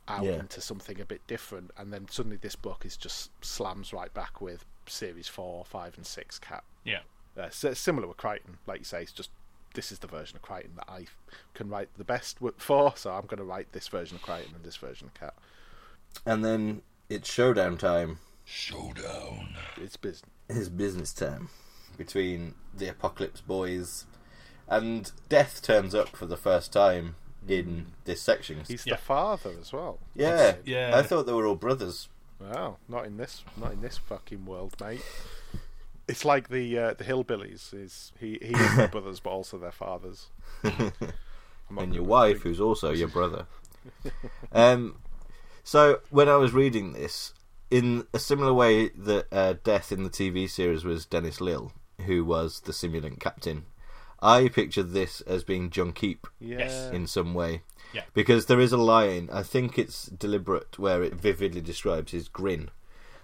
out Yeah. into something a bit different, and then suddenly this book is just slams right back with series four, five, and six cat. yeah, Uh, so similar with Kryten, like you say, it's just this is the version of Kryten that I can write the best for, so I'm going to write this version of Kryten and this version of Cat. And then it's showdown time. Showdown. It's business. his business time between the Apocalypse Boys and Death turns up for the first time in this section. He's Yeah. the father as well. yeah, Yeah. I thought they were all brothers. Wow, not in this, not in this fucking world, mate. It's like the uh, the hillbillies. Is he? He is their brothers, but also their fathers. And your wife, think- who's also your brother. um, so when I was reading this, in a similar way that uh, Death in the TV series was Dennis Lill, who was the simulant captain, I pictured this as being Djuhn'keep yes. in some way. Yeah. Because there is a line, I think it's deliberate, where it vividly describes his grin,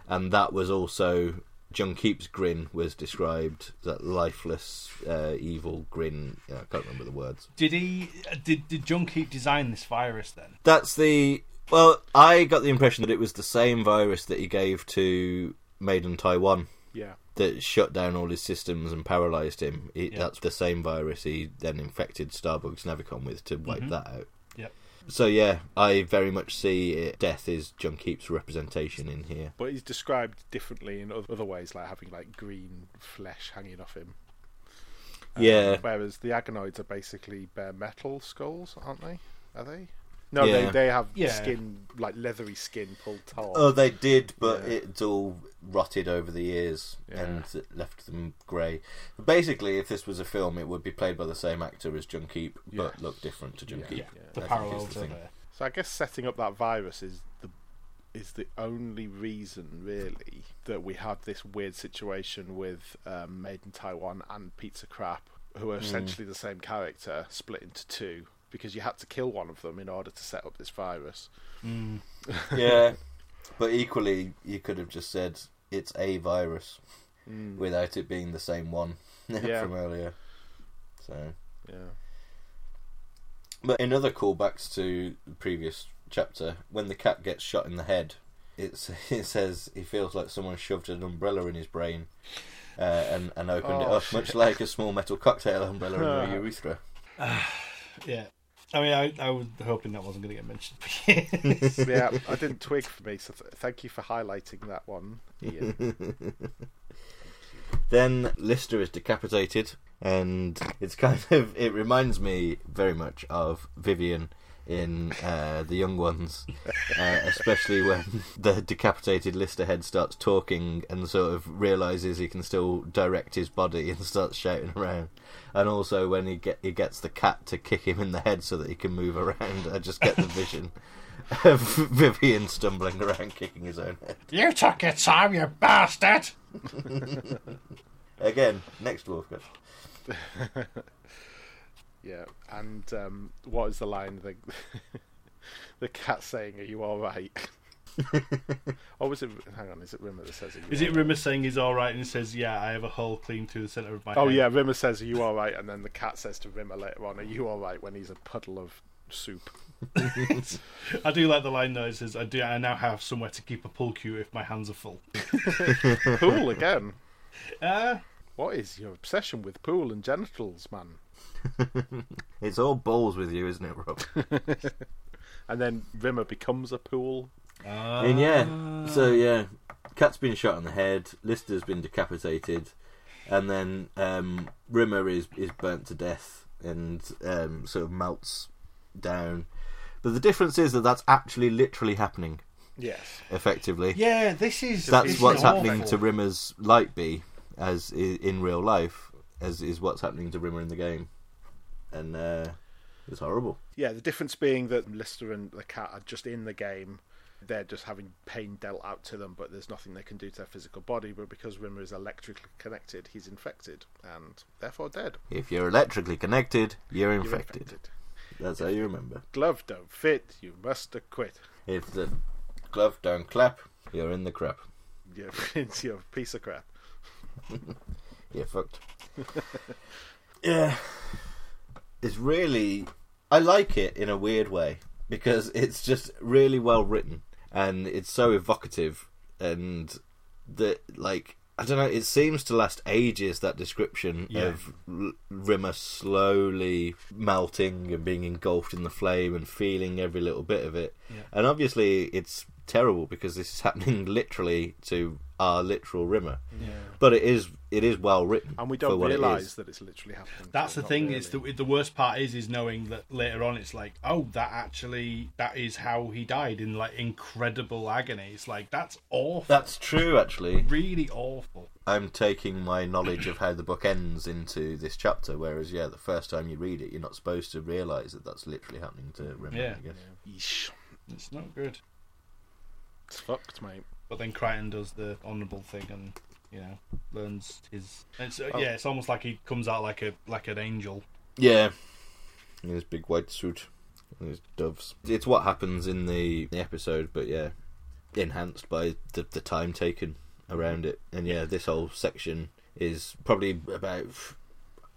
and that was also Djuhn'keep's grin was described that lifeless, uh, evil grin. Yeah, I can't remember the words. Did he? Did did John Keep design this virus then? That's the. Well, I got the impression that it was the same virus that he gave to Made in Taiwan Yeah. that shut down all his systems and paralyzed him. He, Yeah. That's the same virus he then infected Starbug's Navicomp with to wipe Mhm. that out. So yeah, I very much see it. Death is Djuhn'keep's representation in here. But he's described differently in other ways, like having like green flesh hanging off him. Um, Yeah. Whereas the Agonoids are basically bare metal skulls, aren't they? Are they? No, Yeah. they they have Yeah. skin like leathery skin pulled taut. Oh, they did, but Yeah. it's all rotted over the years Yeah. and it left them grey. Basically, if this was a film, it would be played by the same actor as Djuhn'keep, but Yes. look different to John Yeah. Yeah, Yeah. the I think is parallels the are thing. there. So I guess setting up that virus is the is the only reason really that we have this weird situation with um, Made in Taiwan and Pizzak Rapp, who are essentially the same character split into two because you had to kill one of them in order to set up this virus. Mm. yeah, but equally, you could have just said it's a virus Mm. without it being the same one Yeah. from earlier. So, Yeah. but in other callbacks to the previous chapter, when the cat gets shot in the head, it's, it says he feels like someone shoved an umbrella in his brain. Uh, and, and opened it Oh, up, shit. much like a small metal cocktail umbrella in the urethra. Yeah. I mean, I, I was hoping that wasn't going to get mentioned. yeah, I didn't twig for me, so th- thank you for highlighting that one, Ian. Then Lister is decapitated, and it's kind of it reminds me very much of Vyvyan in uh, the Young Ones, uh, especially when the decapitated Lister head starts talking and sort of realizes he can still direct his body and starts shouting around, and also when he get he gets the cat to kick him in the head so that he can move around. I just get the vision of Vyvyan stumbling around kicking his own head. you took your time, you bastard! Again, next dwarf cut. Yeah, and um, what is the line? The, the cat saying, "Are you all right?" or was it? Hang on, is it Rimmer that says it? Is it Rimmer saying he's alright and he says, Yeah, I have a hole clean through the centre of my Oh head? yeah, Rimmer says, "Are you all right?" And then the cat says to Rimmer later on, "Are you all right?" When he's a puddle of soup. I do like the line though. It says, "I do. I now have somewhere to keep a pool cue if my hands are full." Pool again. Uh, What is your obsession with pool and genitals, man? It's all balls with you, isn't it, Rob? And then Rimmer becomes a pool. And yeah, so yeah, Cat's been shot on the head, Lister's been decapitated, and then um, Rimmer is is burnt to death and um, sort of melts down. But the difference is that that's actually literally happening, Yes. effectively. yeah, this is That's this what's is happening awful. to Rimmer's light bee, as in real life, as is what's happening to Rimmer in the game, and uh, it's horrible. Yeah, the difference being that Lister and the cat are just in the game. They're just having pain dealt out to them, but there's nothing they can do to their physical body. But because Rimmer is electrically connected, he's infected and therefore dead. If you're electrically connected, you're You're infected. That's how you remember. Glove don't fit, you must acquit. If the glove don't clap, you're in the crap. You're, it's your piece of crap. You're fucked. yeah. It's really. I like it in a weird way because it's just really well written and it's so evocative and that, like, I don't know, it seems to last ages that description Yeah. of R- Rimmer slowly melting and being engulfed in the flame and feeling every little bit of it. Yeah. And obviously, it's terrible because this is happening literally to our literal Rimmer. Yeah. But it is it is well written, And we don't what it realise that it's literally happening. That's the thing. not It's the the worst part is is knowing that later on it's like, oh, that actually that is how he died in like incredible agony. It's like that's awful. That's true, actually. really awful. I'm taking my knowledge of how the book ends into this chapter, whereas, yeah, the first time you read it, you're not supposed to realise that that's literally happening to Rimmer, Yeah. I guess. Yeesh. It's not good. It's fucked, mate. But then Kryten does the honourable thing and you know learns his. It's, uh, Oh. Yeah, it's almost like he comes out like a like an angel. Yeah. In his big white suit and his doves. It's what happens in the, the episode, but yeah, enhanced by the, the time taken around it. And yeah, this whole section is probably about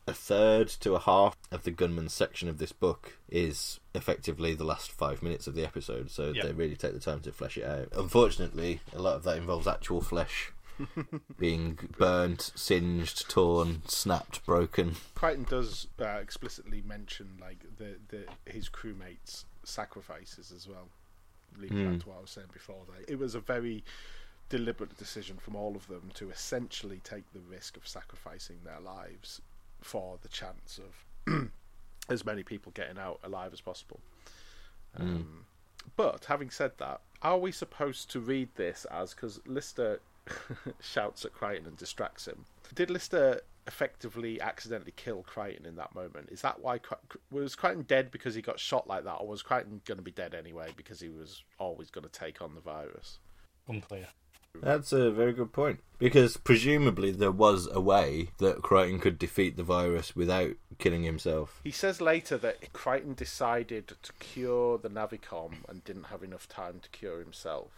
a third to a half of the Gunmen section of this book is effectively the last five minutes of the episode. So Yeah. they really take the time to flesh it out. Unfortunately, a lot of that involves actual flesh being burnt, singed, torn, snapped, broken. Kryten does uh, explicitly mention like the, the his crewmates' sacrifices as well. Leading Hmm. back to what I was saying before, it was a very deliberate decision from all of them to essentially take the risk of sacrificing their lives for the chance of as many people getting out alive as possible. Um, But having said that, are we supposed to read this as because Lister shouts at Kryten and distracts him? Did Lister effectively accidentally kill Kryten in that moment? Is that why was Kryten dead because he got shot like that, or was Kryten going to be dead anyway because he was always going to take on the virus? Unclear. That's a very good point. Because presumably there was a way that Kryten could defeat the virus without killing himself. He says later that Kryten decided to cure the Navicomp and didn't have enough time to cure himself.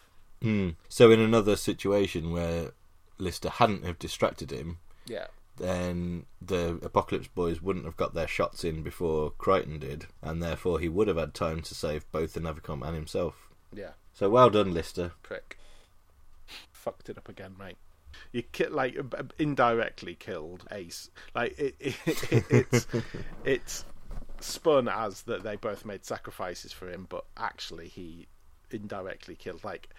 Hmm. So in another situation where Lister hadn't have distracted him, Yeah, then the Apocalypse Boys wouldn't have got their shots in before Kryten did, and therefore he would have had time to save both the Navicomp and himself. yeah, So well done, Lister. prick. Fucked it up again, mate. You ki- like indirectly killed Ace. Like it, it, it, it's it's spun as that they both made sacrifices for him, but actually he indirectly killed. Like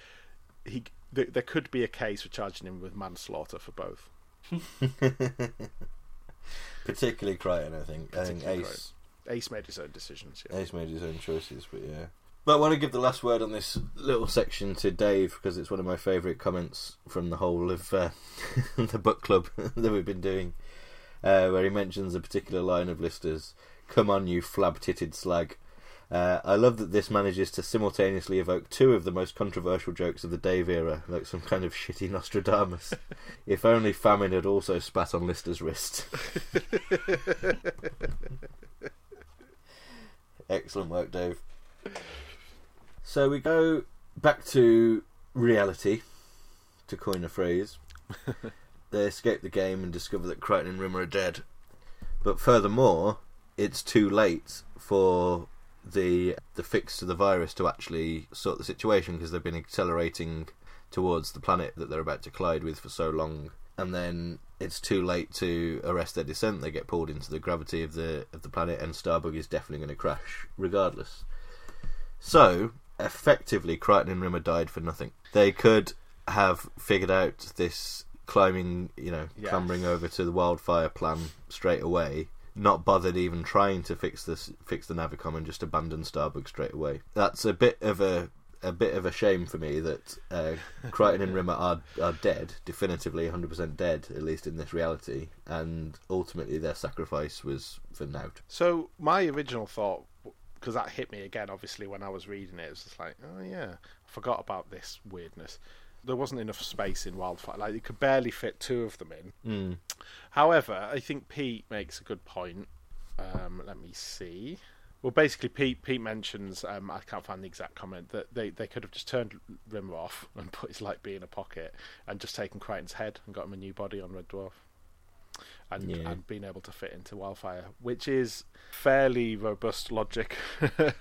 he, th- there could be a case for charging him with manslaughter for both. Particularly Kryten, I think. I think Ace. Ace made his own decisions. Yeah. Ace made his own choices, but yeah. But I want to give the last word on this little section to Dave because it's one of my favourite comments from the whole of uh, the book club that we've been doing, uh, where he mentions a particular line of Lister's "Come on, you flab-titted slag." Uh, I love that this manages to simultaneously evoke two of the most controversial jokes of the Dave era, like some kind of shitty Nostradamus. if only famine had also spat on Lister's wrist. Excellent work, Dave. So we go back to reality, to coin a phrase. they escape the game and discover that Kryten and Rimmer are dead. But furthermore, it's too late for the the fix to the virus to actually sort the situation because they've been accelerating towards the planet that they're about to collide with for so long. And then it's too late to arrest their descent. They get pulled into the gravity of the of the planet, and Starbug is definitely going to crash regardless. So, effectively, Kryten and Rimmer died for nothing. They could have figured out this climbing, you know, Yes. clambering over to the wildfire plan straight away. Not bothered even trying to fix this, fix the Navicomp, and just abandon Starbug straight away. That's a bit of a a bit of a shame for me that uh, Kryten and Rimmer are are dead, definitively 100% dead, at least in this reality, and ultimately their sacrifice was for nout. So my original thought, because that hit me again, obviously when I was reading it, it was just like, oh yeah, I forgot about this weirdness. There wasn't enough space in Wildfire; like you could barely fit two of them in. Mm. However, I think Pete makes a good point. Um, let me see. Well, basically, Pete Pete mentions um, I can't find the exact comment that they, they could have just turned Rimmer off and put his light bee in a pocket and just taken Kryten's head and got him a new body on Red Dwarf, and Yeah. and been able to fit into Wildfire, which is fairly robust logic, uh,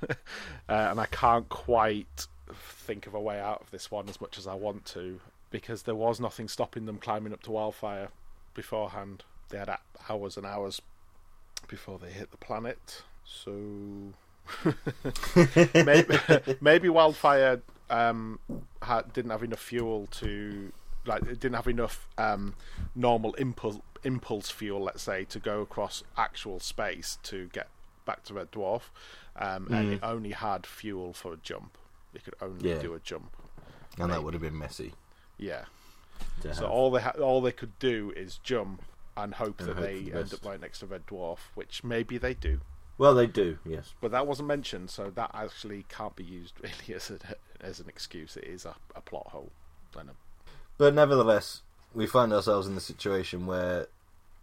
and I can't quite think of a way out of this one as much as I want to because there was nothing stopping them climbing up to Wildfire beforehand. They had hours and hours before they hit the planet. So maybe, maybe Wildfire um, had, didn't have enough fuel to like it didn't have enough um, normal impulse impulse fuel, let's say, to go across actual space to get back to Red Dwarf, um, and it only had fuel for a jump. It could only Yeah. do a jump. And that would have been messy. Yeah. to So have. all they ha- all they could do is jump and hope And that hope they the end up right next to Red Dwarf, which maybe they do. Well, they do, yes. But that wasn't mentioned, so that actually can't be used really as, a, as an excuse. It is a, a plot hole. And a, But nevertheless, we find ourselves in the situation where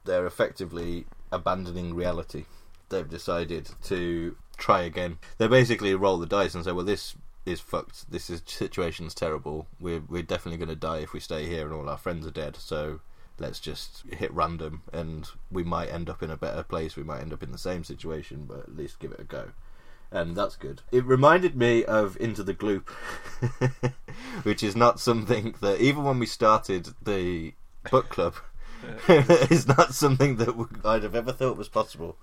they're effectively abandoning reality. They've decided to try again. They basically roll the dice and say, well, this is fucked. This is situation's terrible. We're we're definitely going to die if we stay here, and all our friends are dead. So let's just hit random, and we might end up in a better place. We might end up in the same situation, but at least give it a go. And that's good. It reminded me of Into the Gloop, which is not something that even when we started the book club, is not something that I'd have ever thought was possible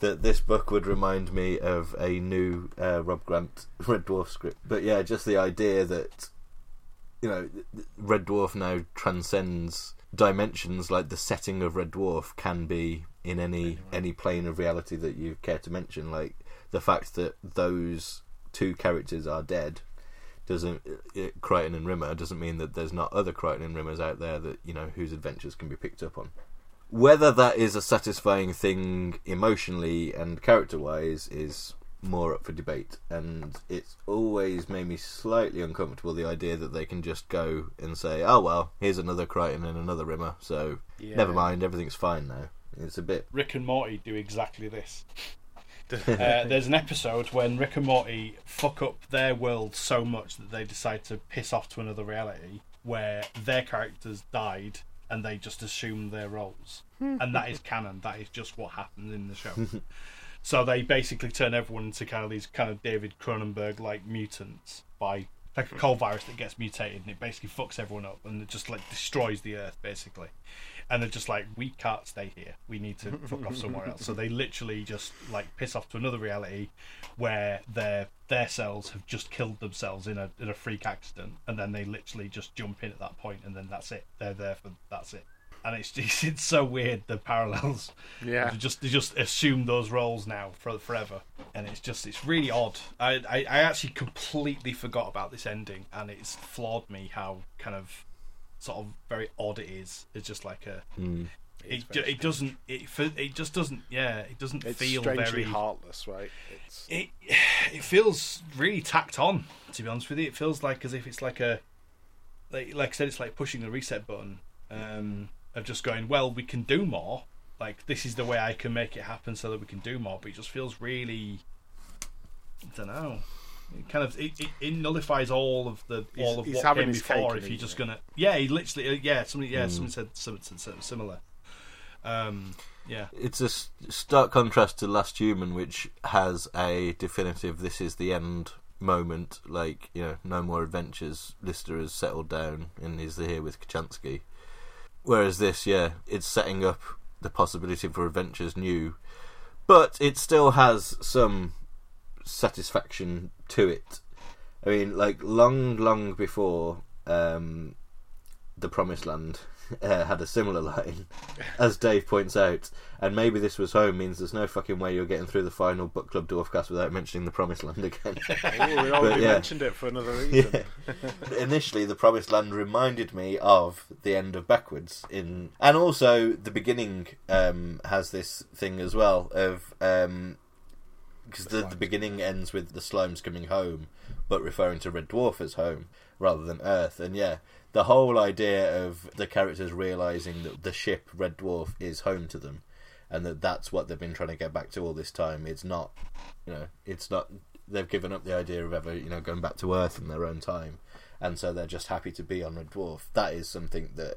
that this book would remind me of a new uh, Rob Grant Red Dwarf script. But yeah, just the idea that you know Red Dwarf now transcends dimensions. Like the setting of Red Dwarf can be in any anyway. any plane of reality that you care to mention. Like the fact that those two characters are dead doesn't uh, Kryten and Rimmer doesn't mean that there's not other Kryten and Rimmers out there that you know whose adventures can be picked up on. Whether that is a satisfying thing emotionally and character wise is more up for debate, and it's always made me slightly uncomfortable the idea that they can just go and say, "Oh well, here's another Kryten and another Rimmer, so yeah. never mind, everything's fine now." It's a bit. Rick and Morty do exactly this. uh, there's an episode when Rick and Morty fuck up their world so much that they decide to piss off to another reality where their characters died and they just assume their roles. and that is canon. That is just what happens in the show. so they basically turn everyone into kind of these kind of David Cronenberg like mutants by like a cold virus that gets mutated and it basically fucks everyone up and it just like destroys the earth basically. And they're just like, we can't stay here. We need to fuck off somewhere else. So they literally just like piss off to another reality where their their cells have just killed themselves in a in a freak accident, and then they literally just jump in at that point, and then that's it. They're there for that's it. And it's just, it's so weird the parallels. Yeah, they just they just assume those roles now for forever, and it's just it's really odd. I, I I actually completely forgot about this ending, and it's flawed me how kind of sort of very odd it is. It's just like a. Mm. It, it doesn't it it just doesn't yeah it doesn't it's feel strangely very heartless right it's... it it feels really tacked on to be honest with you it feels like as if it's like a like like I said it's like pushing the reset button um, of just going well we can do more like this is the way I can make it happen so that we can do more but it just feels really I don't know it kind of it, it, it nullifies all of the He's- all of he's what came before if you're just gonna yeah he literally uh, yeah somebody yeah Mm. somebody said something, something similar um yeah It's a stark contrast to Last Human, which has a definitive "this is the end" moment. Like you know, no more adventures. Lister has settled down and is here with Kochanski. Whereas this, yeah, it's setting up the possibility for adventures new, but it still has some satisfaction to it. I mean, like long, long before um, the Promised Land uh, had a similar line, as Dave points out, and maybe this was home means there's no fucking way you're getting through the final book club dwarfcast without mentioning the Promised Land again. oh, we already yeah. mentioned it for another reason Yeah. Initially, the Promised Land reminded me of the end of Backwards in, and also the beginning um, has this thing as well of because the, the beginning ends with the slimes coming home, but referring to Red Dwarf as home rather than Earth, and yeah. The whole idea of the characters realizing that the ship Red Dwarf is home to them, and that that's what they've been trying to get back to all this time. It's not, you know, it's not. They've given up the idea of ever, you know, going back to Earth in their own time, and so they're just happy to be on Red Dwarf. That is something that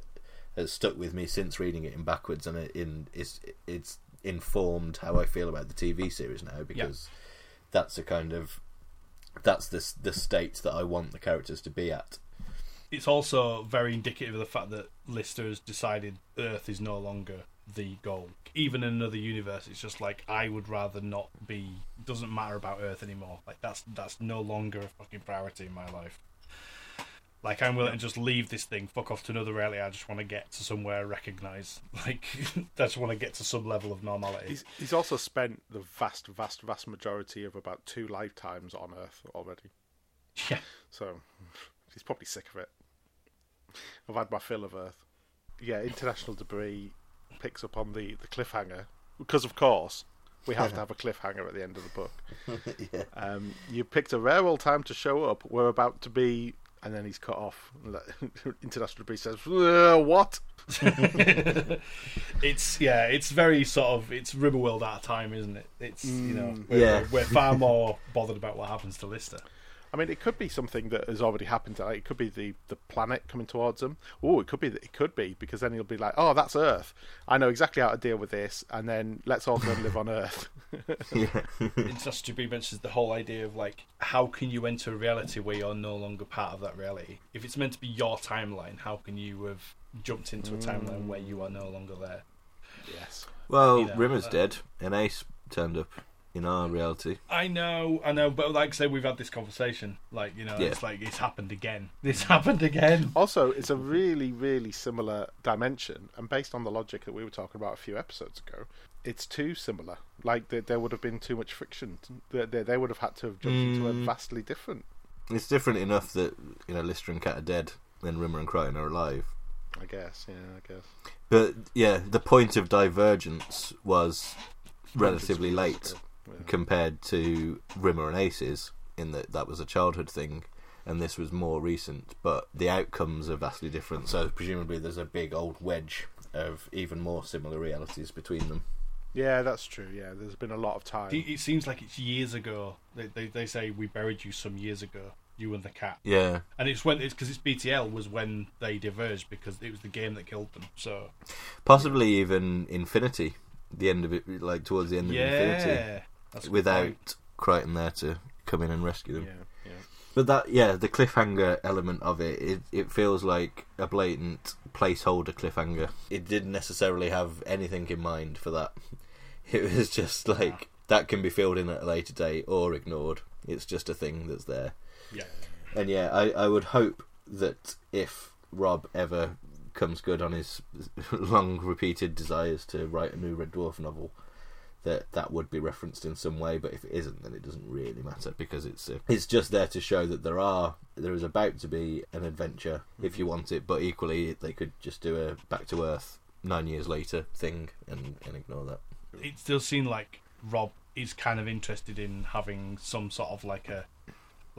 has stuck with me since reading it in backwards, and in it's it's informed how I feel about the TV series now because that's a kind of that's the the state that I want the characters to be at. it's also very indicative of the fact that Lister has decided Earth is no longer the goal. Even in another universe, it's just like I would rather not be. Doesn't matter about Earth anymore. Like that's that's no longer a fucking priority in my life. Like I'm willing to just leave this thing, fuck off to another reality. I just want to get to somewhere recognise. Like I just want to get to some level of normality. he's, he's also spent the vast vast vast majority of about two lifetimes on earth already Yeah, so he's probably sick of it i've had my fill of earth yeah international debris picks up on the the cliffhanger because of course we have to have a cliffhanger at the end of the book yeah. Um, you picked a rare old time to show up. We're about to be, and then he's cut off. International Debris says, "Uh, "What?" it's yeah, it's very sort of it's Riverworld out of time, isn't it? It's you know we're, Yeah. we're, we're far more bothered about what happens to Lister. I mean, it could be something that has already happened. To, like, it could be the, the planet coming towards them. Oh, it could be. It could be because then he'll be like, "Oh, that's Earth. I know exactly how to deal with this." And then let's all go and live on Earth. yeah. Industry mentions the whole idea of like, how can you enter a reality where you're no longer part of that reality? If it's meant to be your timeline, how can you have jumped into a timeline where you are no longer there? yes. well, You know, Rimmer's uh, dead, and Ace turned up in our reality. I know, I know, but like I say, we've had this conversation. Like, you know, Yeah. it's like it's happened again. This happened again. Also, it's a really, really similar dimension, and based on the logic that we were talking about a few episodes ago, it's too similar. Like there, there would have been too much friction. They, they, they would have had to have jumped into a Mm. vastly different. It's different enough that you know Lister and Cat are dead, and Rimmer and Crichton are alive. I guess. Yeah, I guess. But yeah, the point of divergence was relatively late of ago. Yeah. compared to Rimmer and Aces, in that that was a childhood thing, and this was more recent. But the outcomes are vastly different. So presumably, there's a big old wedge of even more similar realities between them. Yeah, that's true. Yeah, there's been a lot of time. It it seems like it's years ago. They, they they say we buried you some years ago, you and the cat. Yeah, And it's when it's because it's BTL was when they diverged because it was the game that killed them. So possibly even Infinity. The end of it, like towards the end of Infinity, yeah, that's without point. Kryten there to come in and rescue them. yeah, yeah. But that, yeah, the cliffhanger element of it, it, it feels like a blatant placeholder cliffhanger. It didn't necessarily have anything in mind for that. It was just like that can be filled in at a later date or ignored. It's just a thing that's there. Yeah, And yeah, I, I would hope that if Rob ever comes good on his long repeated desires to write a new Red Dwarf novel, that that would be referenced in some way. But if it isn't, then it doesn't really matter because it's uh, it's just there to show that there are there is about to be an adventure if you want it. But equally, they could just do a back to Earth nine years later thing and, and ignore that. it still seemed like Rob is kind of interested in having some sort of like a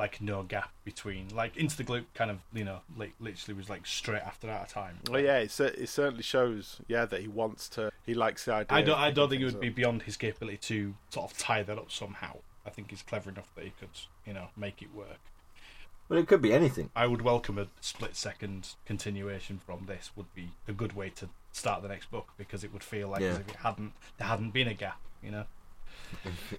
like no gap between like into the gloop kind of you know like literally was like straight after that time. Well, yeah, it, it certainly shows. Yeah, that he wants to. He likes the idea. I don't I don't think it things would be beyond his capability to sort of tie that up somehow. I think he's clever enough that he could you know make it work. But it could be anything. I would welcome a split second continuation from this. Would be a good way to start the next book because it would feel like as Yeah. if it hadn't there hadn't been a gap. You know,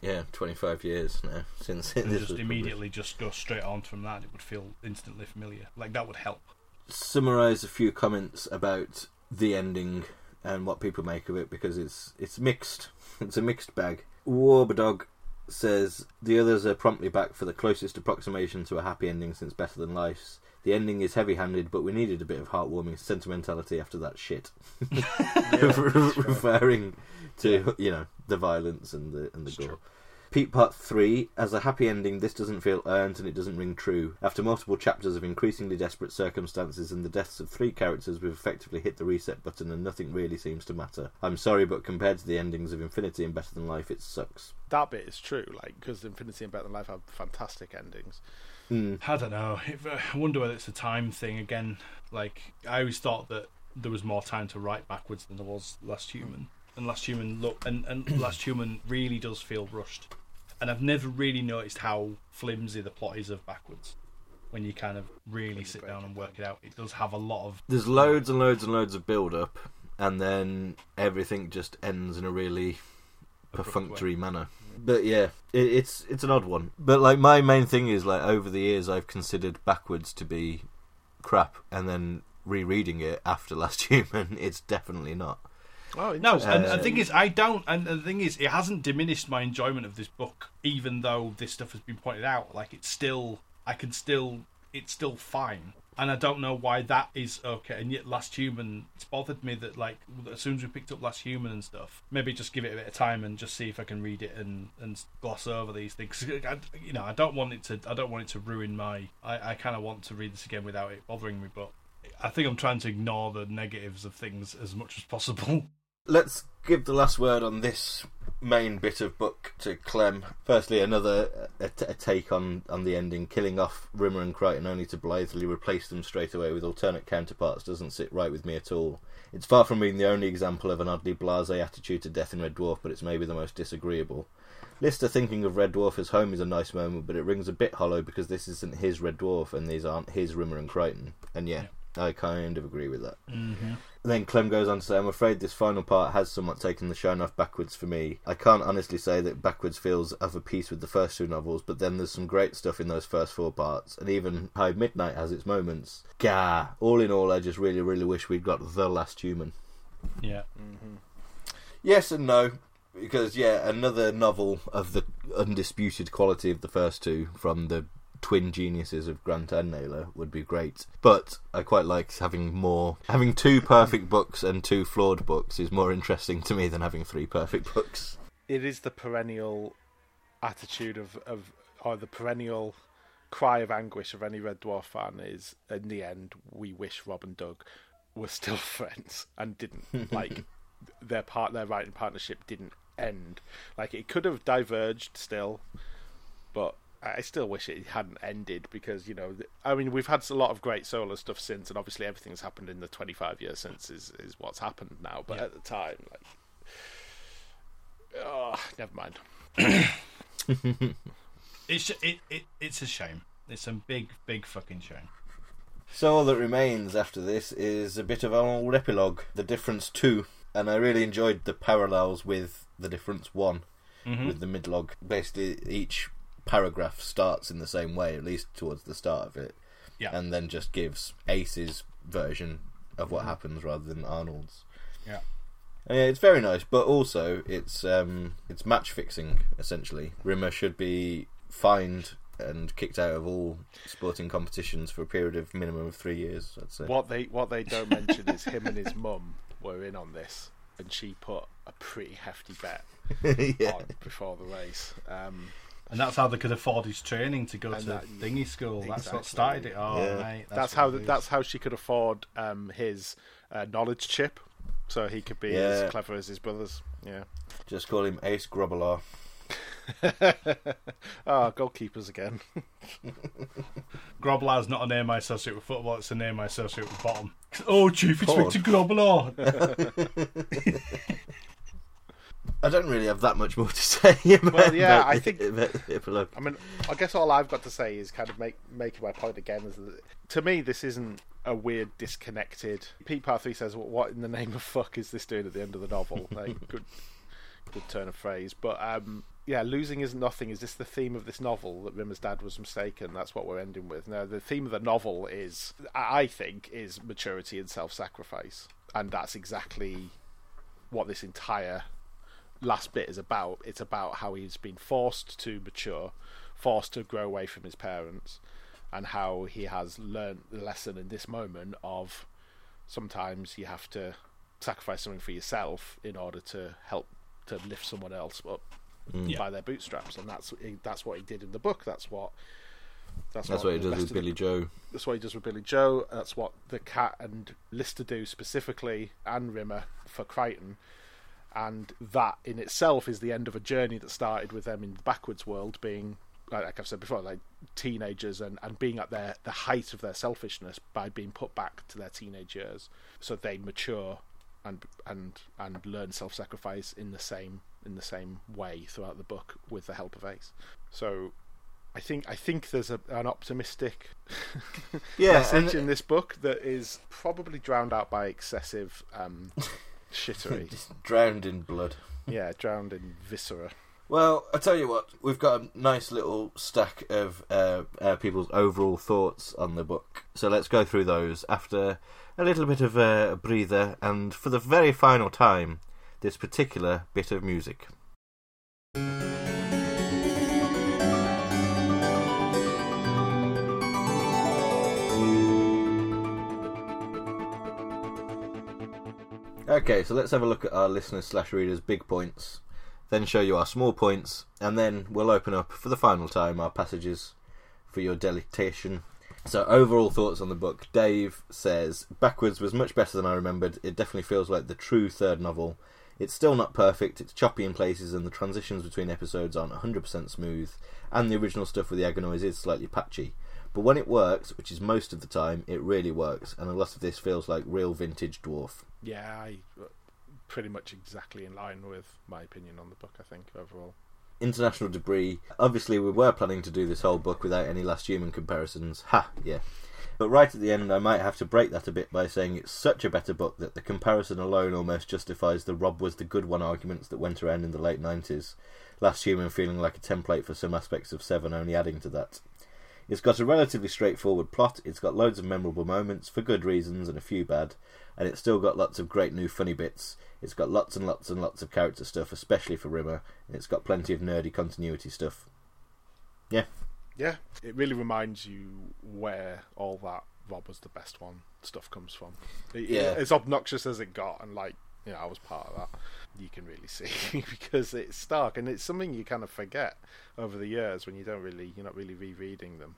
Yeah, twenty five years now since and this just immediately just go straight on from that. It would feel instantly familiar. Like that would help. summarize a few comments about the ending and what people make of it because it's it's mixed. It's a mixed bag. Warbadog says the others are promptly back for the closest approximation to a happy ending since Better Than Life's. The ending is heavy-handed, but we needed a bit of heartwarming sentimentality after that shit. Referring to you know the violence and the and the It's gore. true. Pete Part 3, as a happy ending, this doesn't feel earned and it doesn't ring true. After multiple chapters of increasingly desperate circumstances and the deaths of three characters, we've effectively hit the reset button and nothing really seems to matter. I'm sorry, but compared to the endings of Infinity and Better Than Life, it sucks. That bit is true, like because Infinity and Better Than Life have fantastic endings. Hmm. I don't know. If, uh, I wonder whether it's a time thing again. Like I always thought that there was more time to write backwards than there was Last Human, and Last Human look and, and Last Human really does feel rushed. And I've never really noticed how flimsy the plot is of backwards. When you kind of really sit down and work it out, it does have a lot of There's loads and loads and loads of build up, and then everything just ends in a really perfunctory manner. But yeah, it, it's it's an odd one. But like my main thing is like over the years I've considered backwards to be crap, and then rereading it after Last Human, it's definitely not. Oh, No, and the um, thing is, I don't. And the thing is, it hasn't diminished my enjoyment of this book, even though this stuff has been pointed out. Like it's still, I can still, it's still fine, and I don't know why that is okay. And yet, Last Human, it's bothered me that like as soon as we picked up Last Human and stuff, maybe just give it a bit of time and just see if I can read it and and gloss over these things. I, you know, I don't want it to. I don't want it to ruin my. I, I kind of want to read this again without it bothering me, but. I think I'm trying to ignore the negatives of things as much as possible. Let's give the last word on this main bit of book to Clem. Firstly, another a, a take on, on the ending. Killing off Rimmer and Kryten only to blithely replace them straight away with alternate counterparts doesn't sit right with me at all. It's far from being the only example of an oddly blasé attitude to death in Red Dwarf, but it's maybe the most disagreeable. Lister thinking of Red Dwarf as home is a nice moment, but it rings a bit hollow because this isn't his Red Dwarf and these aren't his Rimmer and Kryten. And yeah, I kind of agree with that. Mm-hmm. Then Clem goes on to say, I'm afraid this final part has somewhat taken the shine off Backwards for me. I can't honestly say that Backwards feels of a piece with the first two novels, but then there's some great stuff in those first four parts, and even High Midnight has its moments. Gah! All in all, I just really, really wish we'd got The Last Human. Yeah. Mm-hmm. Yes and no, because yeah, another novel of the undisputed quality of the first two from the twin geniuses of Grant and Naylor would be great. But I quite like having more. Having two perfect books and two flawed books is more interesting to me than having three perfect books. It is the perennial attitude of, of or the perennial cry of anguish of any Red Dwarf fan is in the end we wish Rob and Doug were still friends and didn't like their part their writing partnership didn't end. Like it could have diverged still, but I still wish it hadn't ended because you know I mean we've had a lot of great solo stuff since, and obviously everything's happened in the twenty five years since is is what's happened now. But Yeah. at the time, like, oh, never mind. It's it, it it's a shame. It's a big big fucking shame. So all that remains after this is a bit of an old epilogue, The Difference 2. And I really enjoyed the parallels with The Difference 1, Mhm. with the midlog. Basically, each paragraph starts in the same way, at least towards the start of it. Yeah. And then just gives Ace's version of what happens rather than Arnold's. Yeah. And yeah, it's very nice, but also it's um, it's match fixing essentially. Rimmer should be fined and kicked out of all sporting competitions for a period of minimum of three years. I'd say. What they what they don't mention is him and his mum were in on this, and she put a pretty hefty bet yeah. on before the race. Um, And that's how they could afford his training to go And to that- dinghy school. That's what started it. Oh, Yeah. mate, that's, what how it is. that's how she could afford um, his uh, knowledge chip, so he could be Yeah. as clever as his brothers. Yeah. Just call him Ace Grobbelaar. Ah, goalkeepers again. Grobbelaar's not a name I associate with football. It's a name I associate with bottom. Oh, Chief Porn. Inspector Groblar. I don't really have that much more to say about, Well, yeah, about I the- think- the epilogue. I mean, I guess all I've got to say is kind of make making my point again. Is that, to me, this isn't a weird, disconnected. Pete Parthree says, well, "What in the name of fuck is this doing at the end of the novel?" Like, good, good turn of phrase. But um, yeah, losing is nothing. Is this the theme of this novel that Rimmer's dad was mistaken? That's what we're ending with. Now, the theme of the novel is, I I think, is maturity and self-sacrifice, and that's exactly what this entire last bit is about. It's about how he's been forced to mature, forced to grow away from his parents, and how he has learned the lesson in this moment of sometimes you have to sacrifice something for yourself in order to help to lift someone else up mm. Yeah. by their bootstraps, and that's that's what he did in the book. That's what. That's, That's what he does with of the- Billy Joe. that's what he does with Billy Joe. That's what the Cat and Lister do specifically, and Rimmer for Kryten. And that in itself is the end of a journey that started with them in the backwards world, being like, I've said before, like teenagers and, and being at their the height of their selfishness by being put back to their teenage years, so they mature and and and learn self sacrifice in the same in the same way throughout the book with the help of Ace. So I think I think there's a, an optimistic Yeah, message in this book that is probably drowned out by excessive um, shittery. Just drowned in blood. yeah, drowned in viscera. Well, I tell you what, we've got a nice little stack of uh, uh, people's overall thoughts on the book. So let's go through those after a little bit of a breather, and for the very final time, this particular bit of music. Okay, so let's have a look at our listeners slash readers' big points, then show you our small points, and then we'll open up for the final time our passages for your delectation. So, overall thoughts on the book. Dave says, Backwards was much better than I remembered. It definitely feels like the true third novel. It's still not perfect, it's choppy in places, and the transitions between episodes aren't 100% smooth, and the original stuff with the Agonoids is slightly patchy. But when it works, which is most of the time, it really works, and a lot of this feels like real vintage dwarf. Yeah, I uh, pretty much exactly in line with my opinion on the book. I think overall. International Debris. Obviously, we were planning to do this whole book without any Last Human comparisons. Ha, yeah. But right at the end, I might have to break that a bit by saying it's such a better book that the comparison alone almost justifies the Rob was the good one arguments that went around in the late 90s. Last Human feeling like a template for some aspects of Seven, only adding to that. It's got a relatively straightforward plot, it's got loads of memorable moments, for good reasons and a few bad, and it's still got lots of great new funny bits. It's got lots and lots and lots of character stuff, especially for Rimmer, and it's got plenty of nerdy continuity stuff. Yeah. Yeah, it really reminds you where all that Rob was the best one stuff comes from. It- Yeah. As obnoxious as it got, and like, you know, I was part of that, you can really see because it's stark and it's something you kind of forget over the years when you don't really, you're not really rereading them.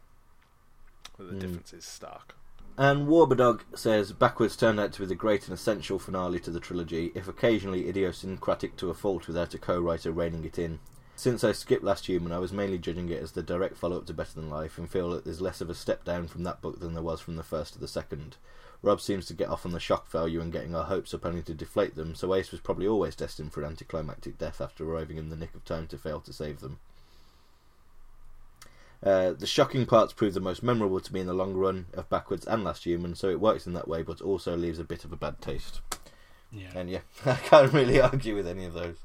But the hmm. difference is stark. And Warberdog says Backwards turned out to be the great and essential finale to the trilogy, if occasionally idiosyncratic to a fault without a co writer reining it in. Since I skipped Last Human, I was mainly judging it as the direct follow up to Better Than Life and feel that there's less of a step down from that book than there was from the first to the second. Rob seems to get off on the shock value and getting our hopes up only to deflate them, so Ace was probably always destined for an anticlimactic death after arriving in the nick of time to fail to save them. Uh, the shocking parts prove the most memorable to me in the long run of Backwards and Last Human, so it works in that way, but also leaves a bit of a bad taste. Yeah. And yeah, I can't really argue with any of those.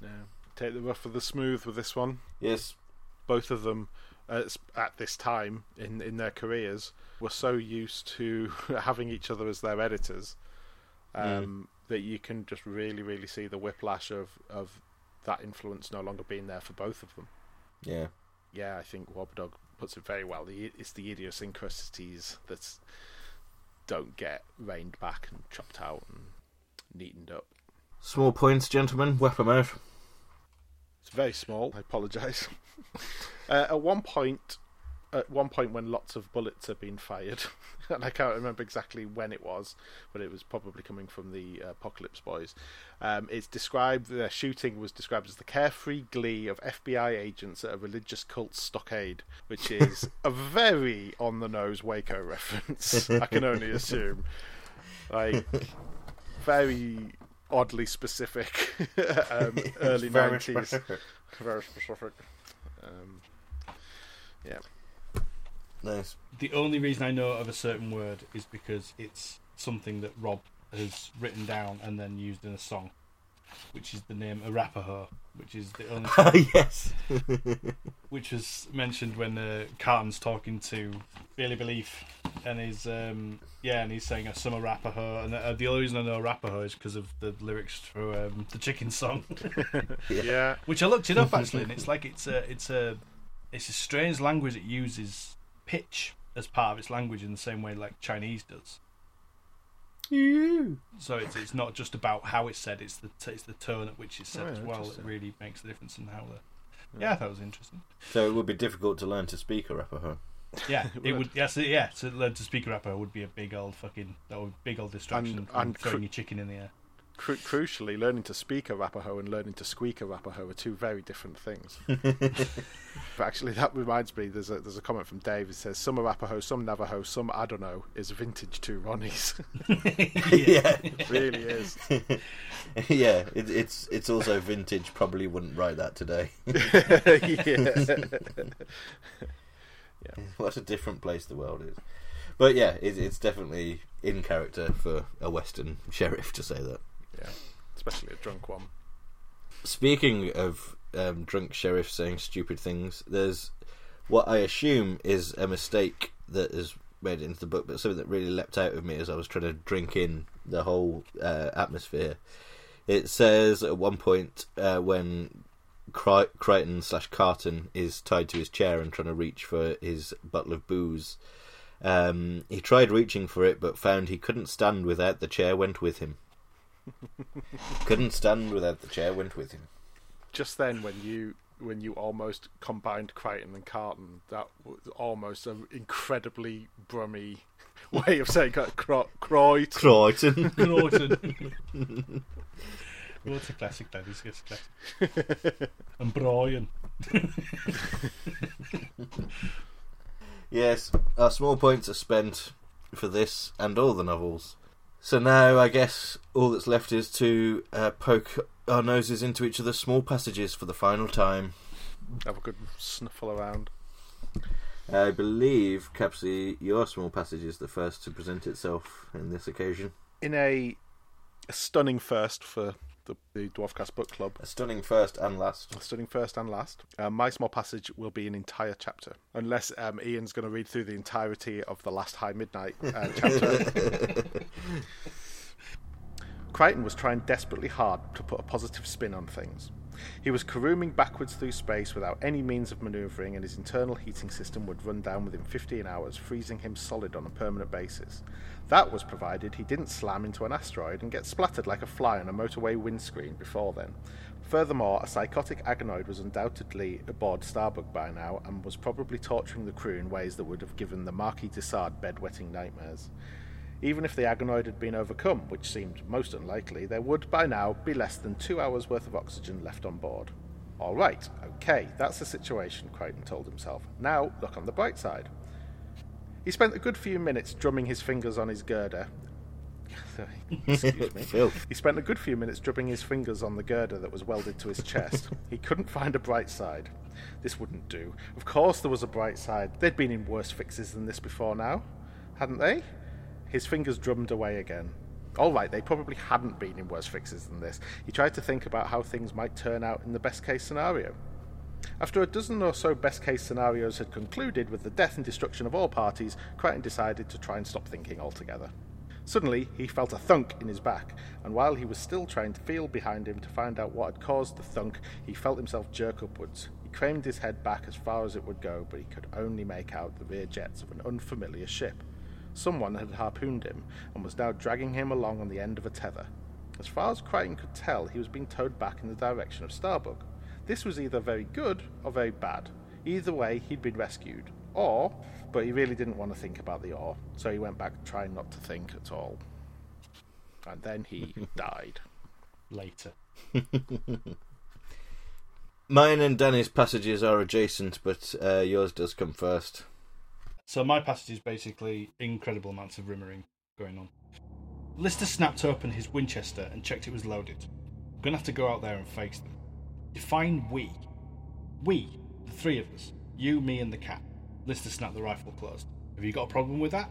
Yeah. Take the rough for the smooth with this one. Yes, both of them uh, at this time in in their careers were so used to having each other as their editors um, that you can just really really see the whiplash of of that influence no longer being there for both of them. yeah. Yeah, I think Wobdog puts it very well. It's the idiosyncrasies that don't get reined back and chopped out and neatened up. Small points, gentlemen. Weapon out. It's very small. I apologise. uh, at one point, at one point when lots of bullets had been fired, and I can't remember exactly when it was, but it was probably coming from the uh, Apocalypse Boys. Um, it's described. The shooting was described as the carefree glee of FBI agents at a religious cult stockade, which is a very on the nose Waco reference. I can only assume, like very oddly specific um, early nineties. Very specific. Um, yeah. Nice. The only reason I know of a certain word is because it's something that Rob has written down and then used in a song, which is the name Arapaho, which is the only Ah, yes. which was mentioned when uh, Carton's talking to Billy Belief, and he's um, yeah, and he's saying a summer Arapaho, and uh, the only reason I know Arapaho is because of the lyrics for um, the Chicken song, Yeah. which I looked it up actually, and it's like it's a it's a it's a strange language it uses pitch as part of its language in the same way like Chinese does. So it's it's not just about how it's said; it's the t- it's the tone at which it's said Oh, as well that really makes the difference in how the. Yeah, that was interesting. So it would be difficult to learn to speak Arapaho. Yeah, It it would. would. Yes, yeah. To learn to speak rapper would be a big old fucking that would big old distraction And- from and throwing cr- your chicken in the air. Cru- crucially, learning to speak Arapaho and learning to squeak Arapaho are two very different things. but actually, that reminds me. There's a there's a comment from Dave. It says some Arapaho, some Navajo, some I don't know is vintage to Ronnie's. yeah. it really is. yeah, it, it's it's also vintage. Probably wouldn't write that today. yeah. what a different place the world is. But yeah, it, it's definitely in character for a Western sheriff to say that. Especially a drunk one. Speaking of um, drunk sheriffs saying stupid things, there's what I assume is a mistake that is made into the book, but something that really leapt out of me as I was trying to drink in the whole uh, atmosphere. It says at one point uh, when Cry- Kryten slash Carton is tied to his chair and trying to reach for his bottle of booze. Um, he tried reaching for it, but found he couldn't stand without the chair went with him. couldn't stand without the chair went with him. Just then, when you when you almost combined Kryten and Carton, that was almost an incredibly brummy way of saying Cro- Cro- Croydon. Kryten. Norton. Oh, it's a classic, that is. It's a classic. and Brian. Yes, our small points are spent for this and all the novels. So now I guess all that's left is to uh, poke our noses into each of the small passages for the final time. Have a good snuffle around. I believe, Capsy, your small passage is the first to present itself in this occasion. In a, a stunning first for the, the Dwarfcast Book Club, A stunning first and last. stunning first and last, uh, my small passage will be an entire chapter. Unless um, Ian's going to read through the entirety of the last High Midnight uh, chapter. Kryten was trying desperately hard to put a positive spin on things. He was carooming backwards through space without any means of manoeuvring, and his internal heating system would run down within 15 hours, freezing him solid on a permanent basis. That was provided he didn't slam into an asteroid and get splattered like a fly on a motorway windscreen before then. Furthermore, a psychotic agonoid was undoubtedly aboard Starbug by now and was probably torturing the crew in ways that would have given the Marquis de Sade bedwetting nightmares. Even if the agonoid had been overcome, which seemed most unlikely, there would by now be less than two hours' worth of oxygen left on board. All right, okay, that's the situation, Kryten told himself. Now, look on the bright side. He spent a good few minutes drumming his fingers on his girder. Excuse me. He spent a good few minutes drumming his fingers on the girder that was welded to his chest. he couldn't find a bright side. This wouldn't do. Of course there was a bright side. They'd been in worse fixes than this before now, hadn't they? His fingers drummed away again. All right, they probably hadn't been in worse fixes than this. He tried to think about how things might turn out in the best case scenario. After a dozen or so best case scenarios had concluded with the death and destruction of all parties, Kryten decided to try and stop thinking altogether. Suddenly, he felt a thunk in his back, and while he was still trying to feel behind him to find out what had caused the thunk, he felt himself jerk upwards. He craned his head back as far as it would go, but he could only make out the rear jets of an unfamiliar ship. Someone had harpooned him and was now dragging him along on the end of a tether. As far as Kryten could tell, he was being towed back in the direction of Starbug. This was either very good or very bad. Either way, he'd been rescued. Or, but he really didn't want to think about the or, so he went back trying not to think at all. And then he died. Later. Mine and Danny's passages are adjacent, but uh, yours does come first. So my passage is basically incredible amounts of rimmering going on. Lister snapped open his Winchester and checked it was loaded. I'm gonna have to go out there and face them. Define we. We, the three of us. You, me, and the cat. Lister snapped the rifle closed. Have you got a problem with that?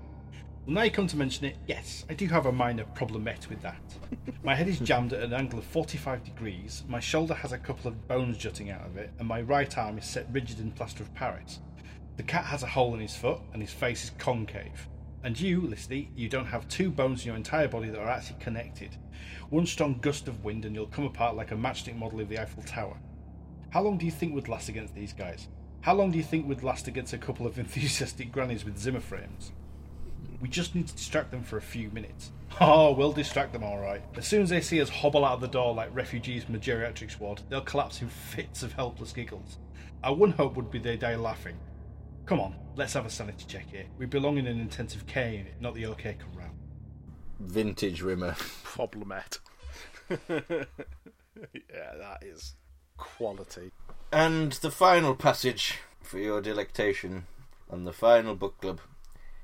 Well, now you come to mention it, yes, I do have a minor problemette with that. My head is jammed at an angle of 45 degrees, my shoulder has a couple of bones jutting out of it, and my right arm is set rigid in plaster of Paris. The cat has a hole in his foot, and his face is concave. And you, Listy, you don't have two bones in your entire body that are actually connected. One strong gust of wind, and you'll come apart like a matchstick model of the Eiffel Tower. How long do you think would last against these guys? How long do you think would last against a couple of enthusiastic grannies with Zimmer frames? We just need to distract them for a few minutes. Oh, we'll distract them all right. As soon as they see us hobble out of the door like refugees from a geriatric ward, they'll collapse in fits of helpless giggles. Our one hope would be they die laughing. Come on, let's have a sanity check here. We belong in an intensive care unit, not the OK Corral. Vintage rimmer. Problemette. yeah, that is quality. And the final passage for your delectation and the final book club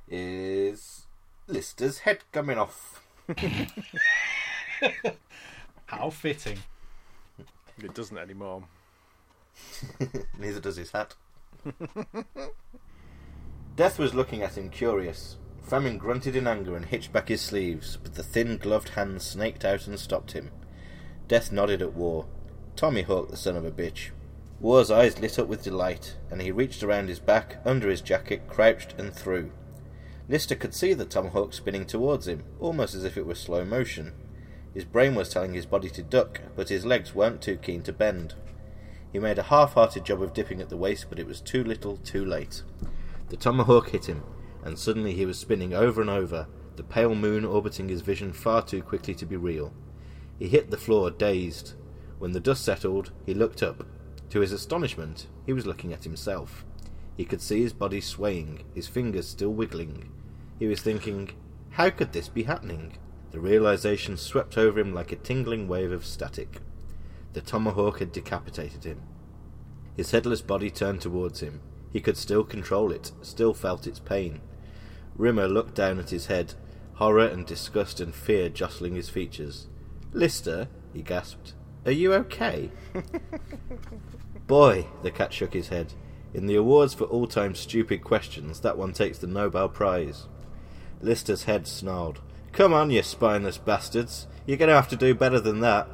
is Lister's head coming off. How fitting. It doesn't anymore. Neither does his hat. Death was looking at him curious. Famine grunted in anger and hitched back his sleeves, but the thin gloved hand snaked out and stopped him. Death nodded at War. Tommy Hawk, the son of a bitch. War's eyes lit up with delight, and he reached around his back, under his jacket, crouched, and threw. Lister could see the tomahawk spinning towards him, almost as if it were slow motion. His brain was telling his body to duck, but his legs weren't too keen to bend. He made a half-hearted job of dipping at the waist, but it was too little, too late. The tomahawk hit him, and suddenly he was spinning over and over, the pale moon orbiting his vision far too quickly to be real. He hit the floor, dazed. When the dust settled, he looked up. To his astonishment, he was looking at himself. He could see his body swaying, his fingers still wiggling. He was thinking, how could this be happening? The realization swept over him like a tingling wave of static. The tomahawk had decapitated him. His headless body turned towards him. He could still control it, still felt its pain. Rimmer looked down at his head, horror and disgust and fear jostling his features. Lister, he gasped, are you okay? Boy, the cat shook his head. In the awards for all time stupid questions, that one takes the Nobel Prize. Lister's head snarled. Come on, you spineless bastards. You're going to have to do better than that.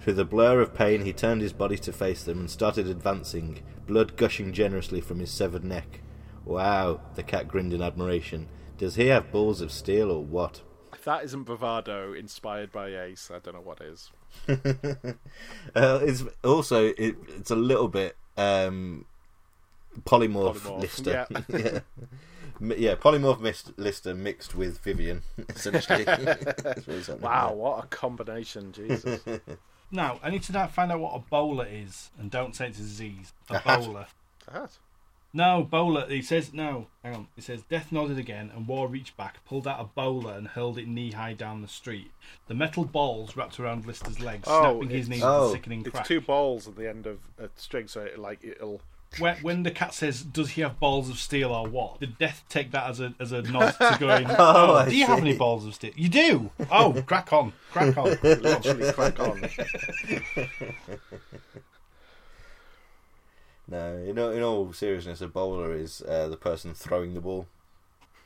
Through the blur of pain, he turned his body to face them and started advancing, blood gushing generously from his severed neck. Wow, the cat grinned in admiration. Does he have balls of steel or what? If that isn't bravado inspired by Ace, I don't know what is. uh, it's also it, it's a little bit um, polymorph, Polymorph, Lister. yeah. yeah. Yeah, polymorph mist, Lister mixed with Vyvyan, essentially. What Wow, what a combination, Jesus. Now, I need to now find out what a bowler is, and don't say it's a disease. A A bowler. that. No, bowler. He says no. Hang on. He says Death nodded again, and War reached back, pulled out a bowler, and hurled it knee high down the street. The metal balls wrapped around Lister's legs, Oh, snapping his knees Oh. with a oh, sickening It's two balls at the end of a string, so it, like it'll. When, when the cat says, "Does he have balls of steel or what?" Did Death take that as a as a nod to going, "Oh, I do you have any balls of steel?" You do. Oh, crack on, crack on. literally crack on. No, in all, in all seriousness, a bowler is uh, the person throwing the ball,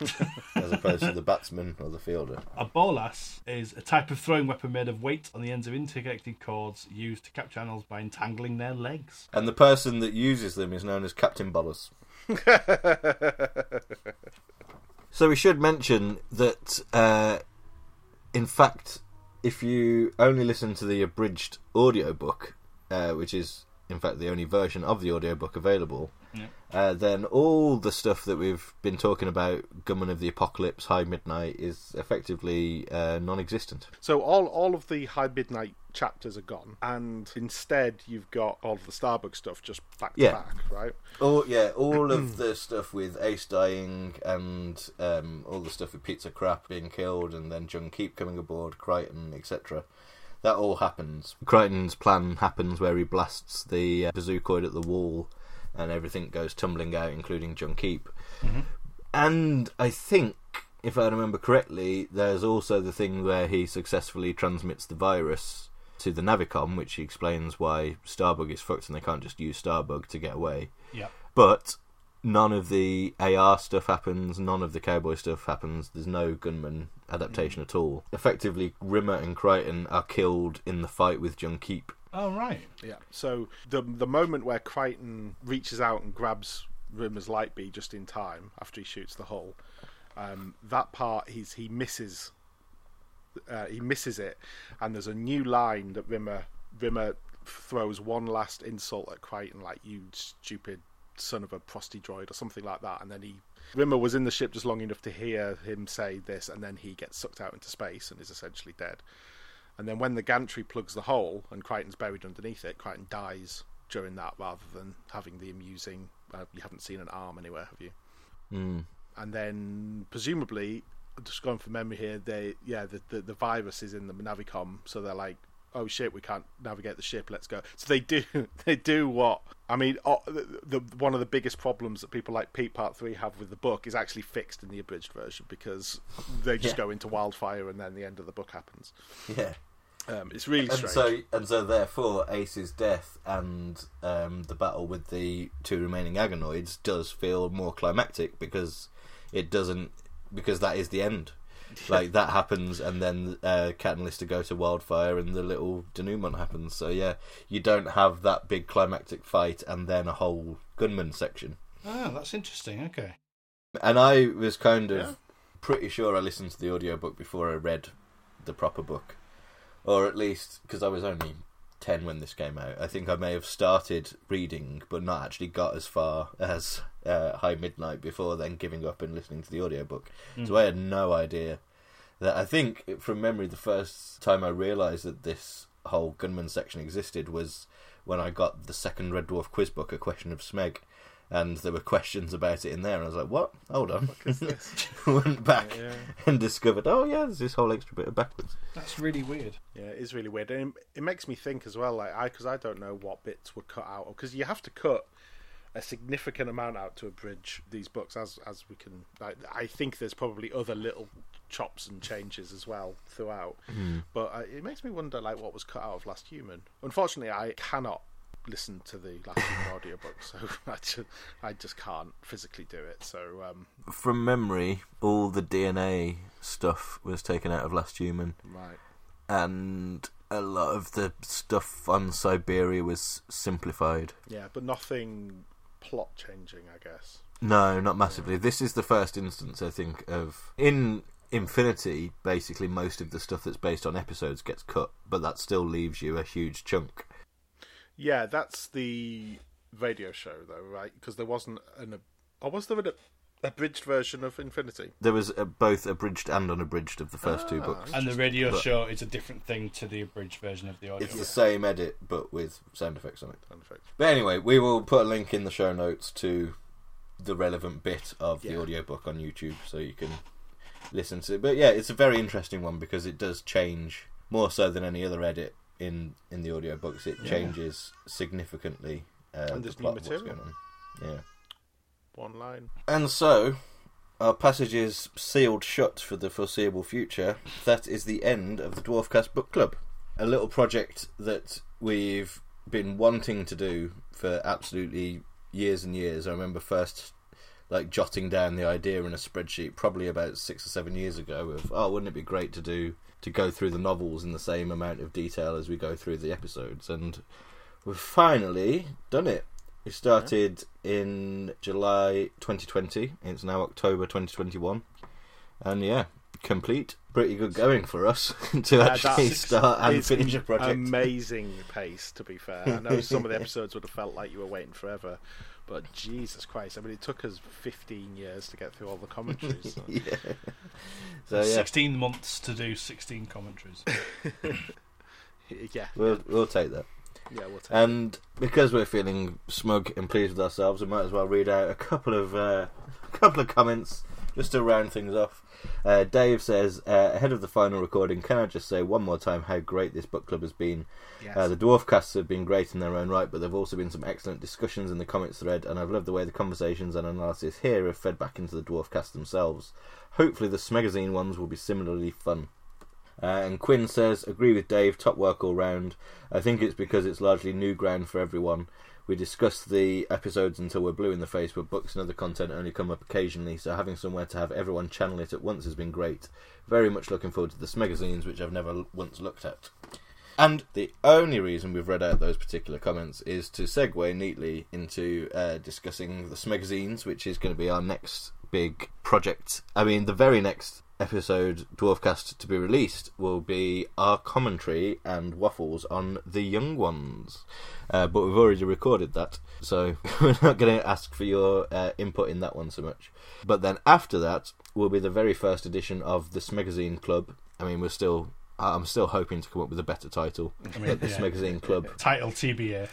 as opposed to the batsman or the fielder. A bolas is a type of throwing weapon made of weight on the ends of interconnected cords used to capture animals by entangling their legs. And the person that uses them is known as Captain Bolus. so we should mention that, uh, in fact, if you only listen to the abridged audiobook, uh, which is in fact the only version of the audiobook available, Yeah. uh, then all the stuff that we've been talking about, Gunmen of the Apocalypse, High Midnight, is effectively uh, non-existent. So all all of the High Midnight chapters are gone, and instead you've got all of the Starbug stuff just back to Yeah. back, right? All yeah, all of the stuff with Ace dying and um, all the stuff with Pizzak Rapp being killed and then Djuhn'keep coming aboard, Kryten, etc. That all happens. Kryten's plan happens where he blasts the uh, bazookoid at the wall and everything goes tumbling out, including Djuhn'keep. Mm-hmm. And I think, if I remember correctly, there's also the thing where he successfully transmits the virus to the Navicomp, which explains why Starbug is fucked and they can't just use Starbug to get away. Yeah. But none of the AR stuff happens, none of the cowboy stuff happens, there's no gunman adaptation mm. at all. Effectively, Rimmer and Kryten are killed in the fight with Djuhn'keep. Oh right. Yeah. So the the moment where Kryten reaches out and grabs Rimmer's light bee just in time after he shoots the hole, um, that part he's he misses. Uh, he misses it, and there's a new line that Rimmer Rimmer throws one last insult at Kryten, like "you stupid son of a prosty droid" or something like that, and then he. Rimmer was in the ship just long enough to hear him say this, and then he gets sucked out into space and is essentially dead. And then when the gantry plugs the hole and Kryten's buried underneath it, Crichton dies during that rather than having the amusing. Uh, you haven't seen an arm anywhere, have you? Mm. And then presumably, just going from memory here, they yeah the, the the virus is in the Navicomp, so they're like, oh shit, we can't navigate the ship. Let's go. So they do they do what I mean. The, the one of the biggest problems that people like Pete Part Three have with the book is actually fixed in the abridged version because they just Yeah. go into wildfire and then the end of the book happens. Yeah. Um, it's really And strange. so, and so, therefore, Ace's death and um, the battle with the two remaining Agonoids does feel more climactic because it doesn't because that is the end. Like that happens, and then uh, Cat and Lister go to Wildfire, and the little denouement happens. So yeah, you don't have that big climactic fight, and then a whole gunman section. Oh, that's interesting. Okay. And I was kind of Yeah. pretty sure I listened to the audiobook before I read the proper book. Or at least, because I was only 10 when this came out, I think I may have started reading but not actually got as far as uh, High Midnight before then giving up and listening to the audiobook. So I had no idea. That I think, from memory, the first time I realised that this whole gunman section existed was when I got the second Red Dwarf quiz book, A Question of Smeg. And there were questions about it in there, and I was like, "What? Hold on!" Went back Yeah. and discovered, "Oh yeah, there's this whole extra bit of backwards." That's really weird. Yeah, it is really weird, and it, it makes me think as well. Like I, because I don't know what bits were cut out, because you have to cut a significant amount out to abridge these books, as as we can. Like, I think there's probably other little chops and changes as well throughout, but uh, it makes me wonder, like, what was cut out of Last Human. Unfortunately, I cannot listen to the Last Human audiobook, so I just, I just can't physically do it. So um, From memory, all the DNA stuff was taken out of Last Human, right, and a lot of the stuff on Siberia was simplified. yeah, but nothing plot changing, I guess. No, not massively. This is the first instance, I think, of in Infinity. Basically, most of the stuff that's based on episodes gets cut, but that still leaves you a huge chunk. Yeah, that's the radio show, though, right? Because there wasn't an. Or was there an abridged version of Infinity? There was a, both abridged and unabridged of the first two Ah, books. And the radio But- show is a different thing to the abridged version of the audio. It's the same edit, but with sound effects on it. In fact. But anyway, we will put a link in the show notes to the relevant bit of the Yeah. audiobook on YouTube so you can listen to it. But yeah, it's a very interesting one because it does change more so than any other edit in in the audiobooks. It Yeah. changes significantly uh, And the there's new plot what's material. going on. Yeah. One line. And so, our passage is sealed shut for the foreseeable future. That is the end of the Dwarfcast Book Club. A little project that we've been wanting to do for absolutely years and years. I remember first like jotting down the idea in a spreadsheet probably about six or seven years ago of oh wouldn't it be great to do to go through the novels in the same amount of detail as we go through the episodes and we've finally done it we started in July 2020. It's now October 2021. And yeah, complete. Pretty good going for us to Yeah, actually start and finish a project. Amazing pace, to be fair. I know some of the episodes would have felt like you were waiting forever, but Jesus Christ! I mean, it took us 15 years to get through all the commentaries. so- yeah. So yeah, 16 months to do 16 commentaries. yeah, we'll we'll take that. yeah, we'll take. And because we're feeling smug and pleased with ourselves, we might as well read out a couple of uh, a couple of comments just to round things off. Uh, Dave says, uh, ahead of the final recording, can I just say one more time how great this book club has been? Yes. Uh, the dwarf casts have been great in their own right, but there have also been some excellent discussions in the comments thread, and I've loved the way the conversations and analysis here have fed back into the dwarf cast themselves. Hopefully, the Smegazine ones will be similarly fun. Uh, and Quinn says, agree with Dave, top work all round. I think it's because it's largely new ground for everyone. We discuss the episodes until we're blue in the face, but books and other content only come up occasionally, so having somewhere to have everyone channel it at once has been great. Very much looking forward to the Smegazines, which I've never once looked at. And the only reason we've read out those particular comments is to segue neatly into uh, discussing the Smegazines, which is going to be our next big project. I mean, the very next episode, Dwarfcast, to be released will be our commentary and waffles on The Young Ones. Uh, but we've already recorded that, so we're not going to ask for your uh, input in that one so much. But then after that will be the very first edition of the Smegazine Club. I mean, we're still. I'm still hoping to come up with a better title. I mean, the yeah. Smegazine Club. Title TBA.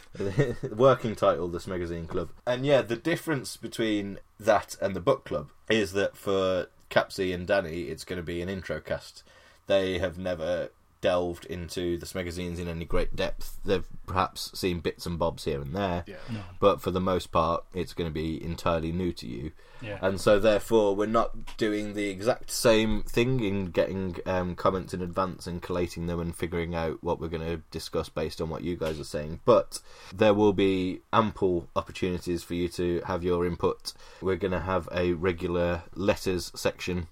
working title, This Magazine Club. And yeah, the difference between that and the book club is that for Capsy and Danny, it's going to be an intro cast. They have never delved into the magazines in any great depth. They've perhaps seen bits and bobs here and there, yeah. No. but for the most part, it's going to be entirely new to you. Yeah. And so, therefore, we're not doing the exact same thing in getting um, comments in advance and collating them and figuring out what we're going to discuss based on what you guys are saying. But there will be ample opportunities for you to have your input. We're going to have a regular letters section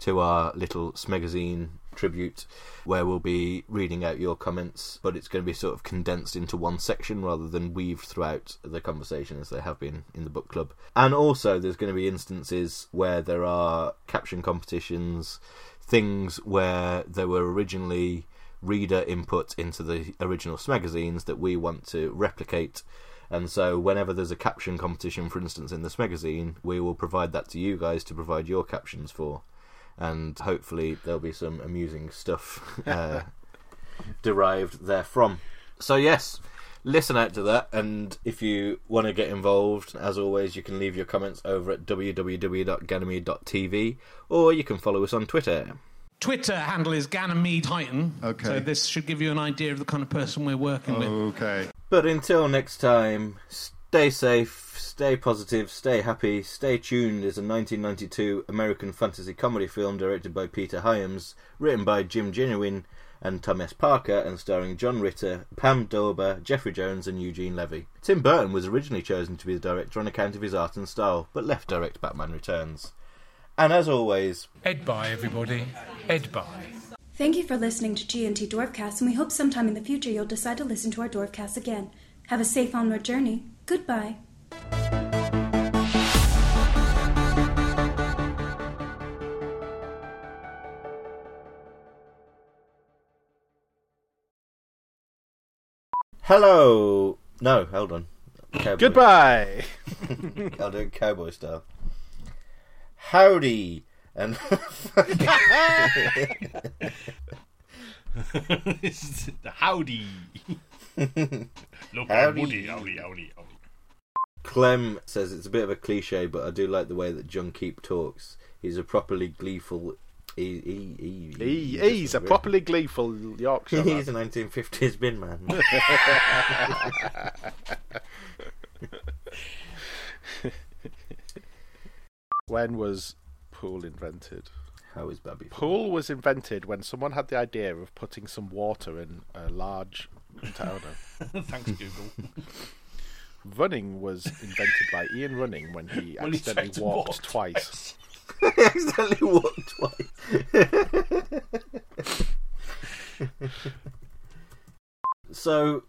to our little Smegazine tribute where we'll be reading out your comments, but it's going to be sort of condensed into one section rather than weaved throughout the conversation as they have been in the book club. And also, there's going to be instances where there are caption competitions, things where there were originally reader input into the original magazines that we want to replicate. And so, whenever there's a caption competition, for instance, in this magazine, we will provide that to you guys to provide your captions for and hopefully there'll be some amusing stuff uh, derived therefrom. So yes, listen out to that. And if you want to get involved, as always, you can leave your comments over at www.ganymede.tv or you can follow us on Twitter. Twitter handle is Ganymede Titan. Okay. So this should give you an idea of the kind of person we're working with. Okay. But until next time, stay safe, stay positive, stay happy, stay tuned is a 1992 American fantasy comedy film directed by Peter Hyams, written by Jim Jennewein and Thomas Parker, and starring John Ritter, Pam Dawber, Jeffrey Jones, and Eugene Levy. Tim Burton was originally chosen to be the director on account of his art and style, but left direct Batman Returns. And as always, Ed bye, everybody. Ed bye. Thank you for listening to G&T Dwarfcast, and we hope sometime in the future you'll decide to listen to our Dwarfcast again. Have a safe onward journey. Goodbye. hello. No, hold on. Cowboy. Goodbye. I'll do it cowboy style. Howdy and This is the howdy. Look, Howdy. Woody, howdy, howdy, howdy. Clem says it's a bit of a cliche, but I do like the way that Djuhn'keep talks. He's a properly gleeful. He, he, he, He, he's a properly gleeful Yorkshire. He's man. a 1950s bin man. When was pool invented? How is Babby? Pool was invented when someone had the idea of putting some water in a large container. Thanks, Google. Running was invented by Ian Running when he When accidentally tried to walked walk twice. I accidentally walked twice. so,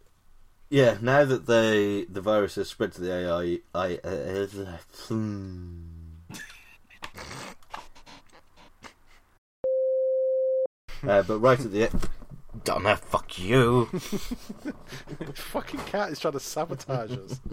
yeah, now that they the virus has spread to the AI, I, uh, hmm. uh, but right at the end, Donna, fuck you. Fucking cat is trying to sabotage us.